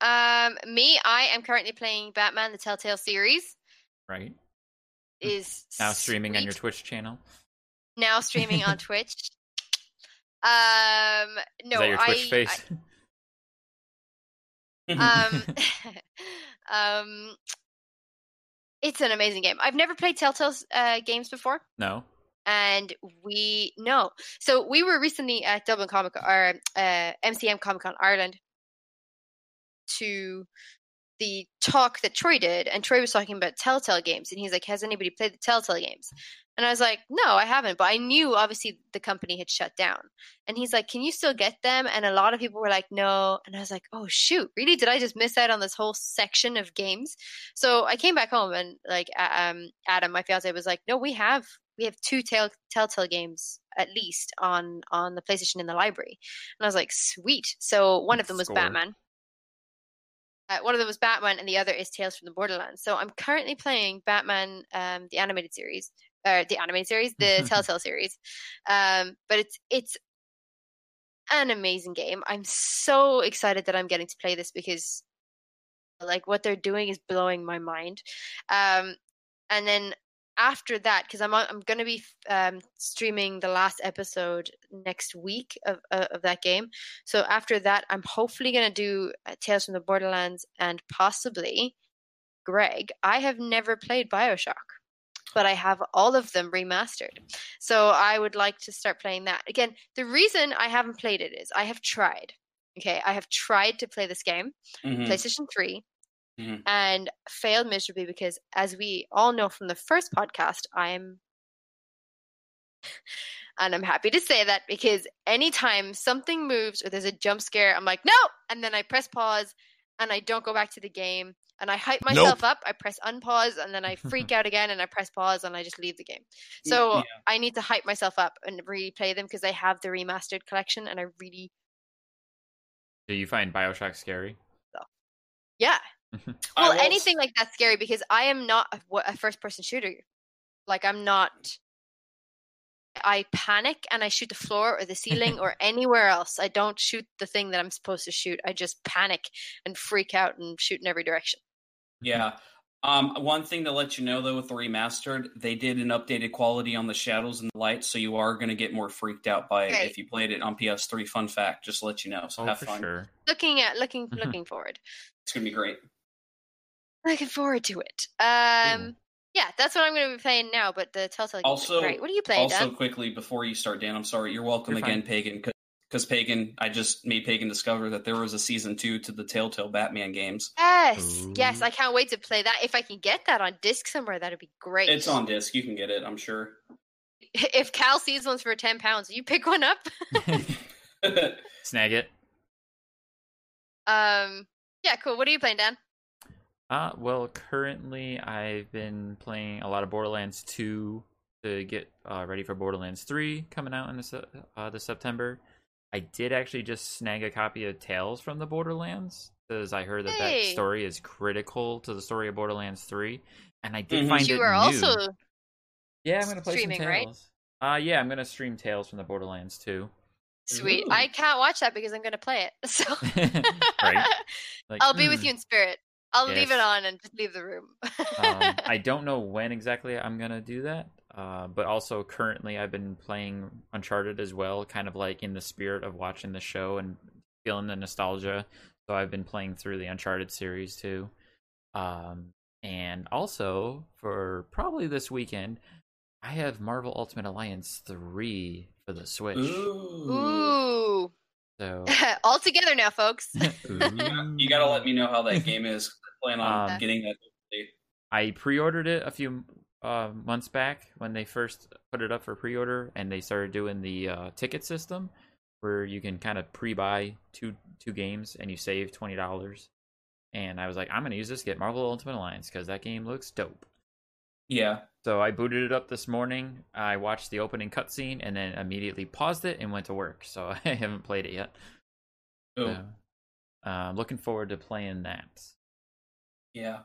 [SPEAKER 1] Um, me, I am currently playing Batman: The Telltale series.
[SPEAKER 2] Right.
[SPEAKER 1] Is
[SPEAKER 2] Now streaming on your. Twitch channel.
[SPEAKER 1] now streaming on Twitch. Um, no,
[SPEAKER 2] Is that your
[SPEAKER 1] I,
[SPEAKER 2] Twitch face?
[SPEAKER 1] I- um, um, it's an amazing game. I've never played Telltale's uh, games before.
[SPEAKER 2] no.
[SPEAKER 1] and we no. So we were recently at Dublin Comic or uh, MCM Comic Con Ireland to the talk that Troy did, and Troy was talking about Telltale games, and he's like, "Has anybody played the Telltale games?" And I was like, "No, I haven't," but I knew obviously the company had shut down. And he's like, "Can you still get them?" And a lot of people were like, "No," and I was like, "Oh shoot, really? Did I just miss out on this whole section of games?" So I came back home and like um, Adam, my fiance, was like, "No, we have we have two tell- Telltale games at least on on the PlayStation in the library." And I was like, "Sweet!" So one of them was
[SPEAKER 2] Score.
[SPEAKER 1] Batman. Uh, one of them was Batman, and the other is Tales from the Borderlands. So I'm currently playing Batman, um, the animated series, or the animated series, the Telltale series. Um, but it's it's an amazing game. I'm so excited that I'm getting to play this because like what they're doing is blowing my mind. Um, and then after that, because I'm I'm gonna be um, streaming the last episode next week of uh, of that game. So after that, I'm hopefully gonna do uh, Tales from the Borderlands and possibly Greg. I have never played Bioshock, but I have all of them remastered. So I would like to start playing that again. The reason I haven't played it is I have tried. Okay, I have tried to play this game,
[SPEAKER 4] Mhm.
[SPEAKER 1] PlayStation 3,
[SPEAKER 4] Mhm.
[SPEAKER 1] and failed miserably because, as we all know from the first podcast, I'm. And I'm happy to say that because anytime something moves or there's a jump scare, I'm like, no! And then I press pause and I don't go back to the game. And I hype myself up. I press unpause and then I freak out again and I press pause and I just leave the game. So
[SPEAKER 4] Yeah.
[SPEAKER 1] I need to hype myself up and replay them because I have the remastered collection and I really,
[SPEAKER 2] Do you find Bioshock scary?
[SPEAKER 1] yeah,
[SPEAKER 4] I
[SPEAKER 1] well
[SPEAKER 4] will
[SPEAKER 1] anything like that's scary because i am not a, a first person shooter like i'm not i panic and i shoot the floor or the ceiling or anywhere else i don't shoot the thing that i'm supposed to shoot i just panic and freak out and shoot in every direction
[SPEAKER 4] Yeah. Um, one thing to let you know though, with the remastered, they did an updated quality on the shadows and the lights, so you are going to get more freaked out by it
[SPEAKER 1] Right.
[SPEAKER 4] if you played it on PS3. Fun fact, just to let you know. So
[SPEAKER 2] Oh,
[SPEAKER 4] have
[SPEAKER 2] for
[SPEAKER 4] fun.
[SPEAKER 2] sure.
[SPEAKER 1] looking at looking
[SPEAKER 2] Mhm.
[SPEAKER 1] looking forward
[SPEAKER 4] It's going to be great.
[SPEAKER 1] Looking forward to it um yeah that's what i'm going to be playing now but the telltale games
[SPEAKER 4] Also-
[SPEAKER 1] great what are you playing
[SPEAKER 4] also,
[SPEAKER 1] Dan?
[SPEAKER 4] quickly before you start, Dan, I'm sorry. You're welcome
[SPEAKER 2] You're
[SPEAKER 4] again,
[SPEAKER 2] fine.
[SPEAKER 4] Pagan. Because Pagan, I just made Pagan discover that there was a season two to the Telltale Batman games.
[SPEAKER 1] yes yes i can't wait to play that if i can get that on disc somewhere that'd be great
[SPEAKER 4] It's on disc. You can get it, I'm sure.
[SPEAKER 1] if cal sees ones for 10 pounds you pick one up
[SPEAKER 2] Snag it.
[SPEAKER 1] Um. Yeah. Cool. What are you playing, Dan?
[SPEAKER 2] Uh, well, currently I've been playing a lot of Borderlands 2 to get uh, ready for Borderlands 3 coming out in the, se- uh, the September. I did actually just snag a copy of Tales from the Borderlands because I heard that
[SPEAKER 1] Hey.
[SPEAKER 2] that story is critical to the story of Borderlands 3, and I did
[SPEAKER 4] Mhm.
[SPEAKER 2] find
[SPEAKER 1] you
[SPEAKER 2] it
[SPEAKER 1] are
[SPEAKER 2] new.
[SPEAKER 1] also
[SPEAKER 2] yeah, I'm gonna play
[SPEAKER 1] streaming,
[SPEAKER 2] some
[SPEAKER 1] right?
[SPEAKER 2] Tales. Uh, yeah, I'm gonna stream Tales from the Borderlands 2.
[SPEAKER 1] sweet.
[SPEAKER 4] Ooh.
[SPEAKER 1] I can't watch that because I'm going to play it. So
[SPEAKER 2] Right. Like,
[SPEAKER 1] I'll be with
[SPEAKER 2] mm.
[SPEAKER 1] you in spirit. I'll leave it on and just leave the room.
[SPEAKER 2] um, I don't know when exactly I'm gonna do that, uh, but also currently I've been playing Uncharted as well, kind of like in the spirit of watching the show and feeling the nostalgia. So I've been playing through the Uncharted series too, um, and also for probably this weekend, I have Marvel Ultimate Alliance three for the Switch.
[SPEAKER 4] Ooh.
[SPEAKER 1] Ooh.
[SPEAKER 2] So
[SPEAKER 1] All together now, folks.
[SPEAKER 4] You gotta, let me know how that game is. I plan on
[SPEAKER 2] Um,
[SPEAKER 4] getting that.
[SPEAKER 2] I pre-ordered it a few uh, months back when they first put it up for pre-order, and they started doing the uh, ticket system where you can kind of pre-buy two two games and you save twenty dollars. And I was like, I'm gonna use this to get Marvel Ultimate Alliance because that game looks dope.
[SPEAKER 4] Yeah.
[SPEAKER 2] So I booted it up this morning. I watched the opening cutscene and then immediately paused it and went to work. So I haven't played it yet.
[SPEAKER 4] Oh,
[SPEAKER 2] So, uh, looking forward to playing that.
[SPEAKER 4] yeah.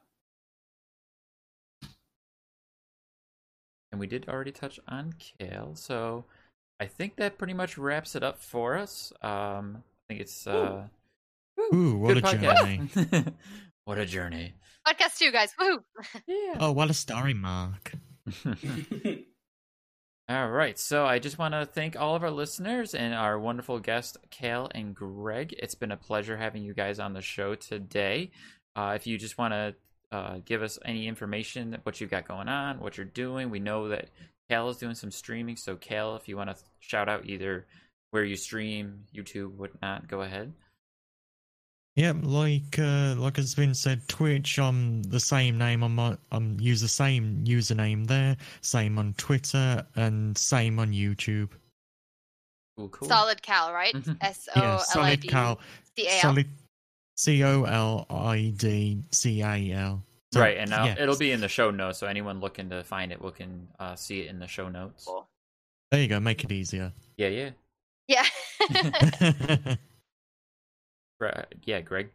[SPEAKER 2] And we did already touch on Cal, so I think that pretty much wraps it up for us. Um, I think it's uh,
[SPEAKER 3] Ooh, what
[SPEAKER 2] good
[SPEAKER 3] a
[SPEAKER 2] podcast.
[SPEAKER 3] journey.
[SPEAKER 2] what a journey!
[SPEAKER 1] Podcast two, guys. Woo!
[SPEAKER 2] Yeah.
[SPEAKER 3] Oh, what a story, Mark.
[SPEAKER 2] all right, so I just want to thank all of our listeners and our wonderful guests, Cal and Greg. It's been a pleasure having you guys on the show today. Uh, if you just want to uh, give us any information, what you've got going on, what you're doing, we know that Cal is doing some streaming. So, Cal, if you want to shout out either where you stream, YouTube, whatnot, go ahead.
[SPEAKER 3] Yeah, like uh, like it's been said, Twitch. I'm the same name. I'm I'm use the same username there. Same on Twitter and same on YouTube.
[SPEAKER 2] Cool, cool.
[SPEAKER 1] Solid Cal, right?
[SPEAKER 2] Mhm.
[SPEAKER 1] S O
[SPEAKER 3] Yeah,
[SPEAKER 1] L I
[SPEAKER 3] solid Cal.
[SPEAKER 1] C A L.
[SPEAKER 3] Solid. C O L I D C A L. So,
[SPEAKER 2] right, and now
[SPEAKER 3] yeah,
[SPEAKER 2] it'll be in the show notes, so anyone looking to find it will can uh, see it in the show notes.
[SPEAKER 1] Cool.
[SPEAKER 3] There you go. Make it easier.
[SPEAKER 2] Yeah, yeah,
[SPEAKER 1] Yeah.
[SPEAKER 2] Gra- yeah. Greg.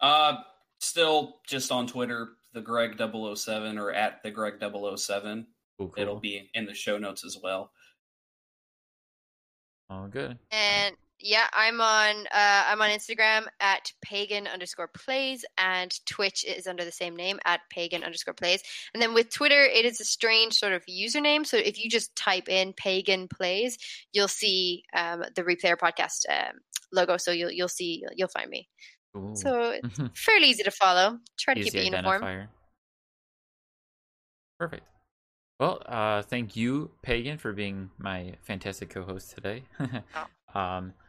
[SPEAKER 4] Uh, still just on Twitter, the Greg 007 or at the Greg 007.
[SPEAKER 2] Cool, cool.
[SPEAKER 4] It'll be in the show notes as well.
[SPEAKER 2] all good.
[SPEAKER 1] and yeah, I'm on uh, I'm on Instagram at pagan underscore plays and Twitch is under the same name at pagan underscore plays. And then with Twitter, it is a strange sort of username. So if you just type in pagan plays, you'll see um, the Replayer podcast um, logo. So you'll you'll see you'll find me.
[SPEAKER 2] Cool.
[SPEAKER 1] So it's fairly easy to follow. Try to
[SPEAKER 2] Easy
[SPEAKER 1] keep it uniform.
[SPEAKER 2] identifier. Perfect. Well, uh, thank you, Pagan, for being my fantastic co-host today. um,
[SPEAKER 1] Thanks.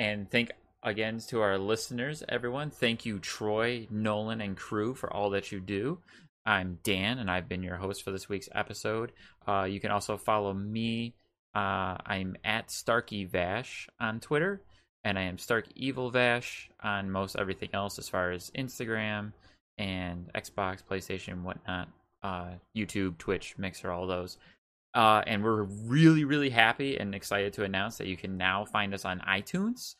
[SPEAKER 2] And thank again to our listeners, everyone. Thank you, Troy, Nolan, and crew for all that you do. I'm Dan, and I've been your host for this week's episode. Uh, you can also follow me. Uh, I'm at Starky Vash on Twitter, and I am Stark Evil Vash on most everything else as far as Instagram and Xbox, PlayStation, whatnot, uh, YouTube, Twitch, Mixer, all those. Uh, and we're really, really happy and excited to announce that you can now find us on iTunes.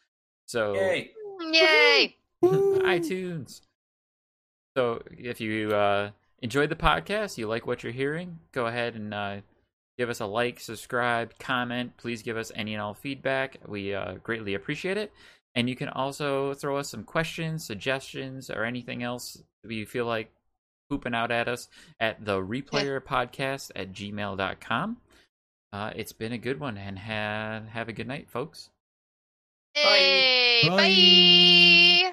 [SPEAKER 2] So
[SPEAKER 4] Yay!
[SPEAKER 1] Yay!
[SPEAKER 2] iTunes. So if you uh, enjoyed the podcast, you like what you're hearing, go ahead and uh, give us a like, subscribe, comment. Please give us any and all feedback. We uh, greatly appreciate it. And you can also throw us some questions, suggestions, or anything else that you feel like pooping out at us at the replayer podcast at gmail.com. Uh, it's been a good one and ha- have a good night, folks.
[SPEAKER 1] Hey,
[SPEAKER 3] Bye.
[SPEAKER 1] bye.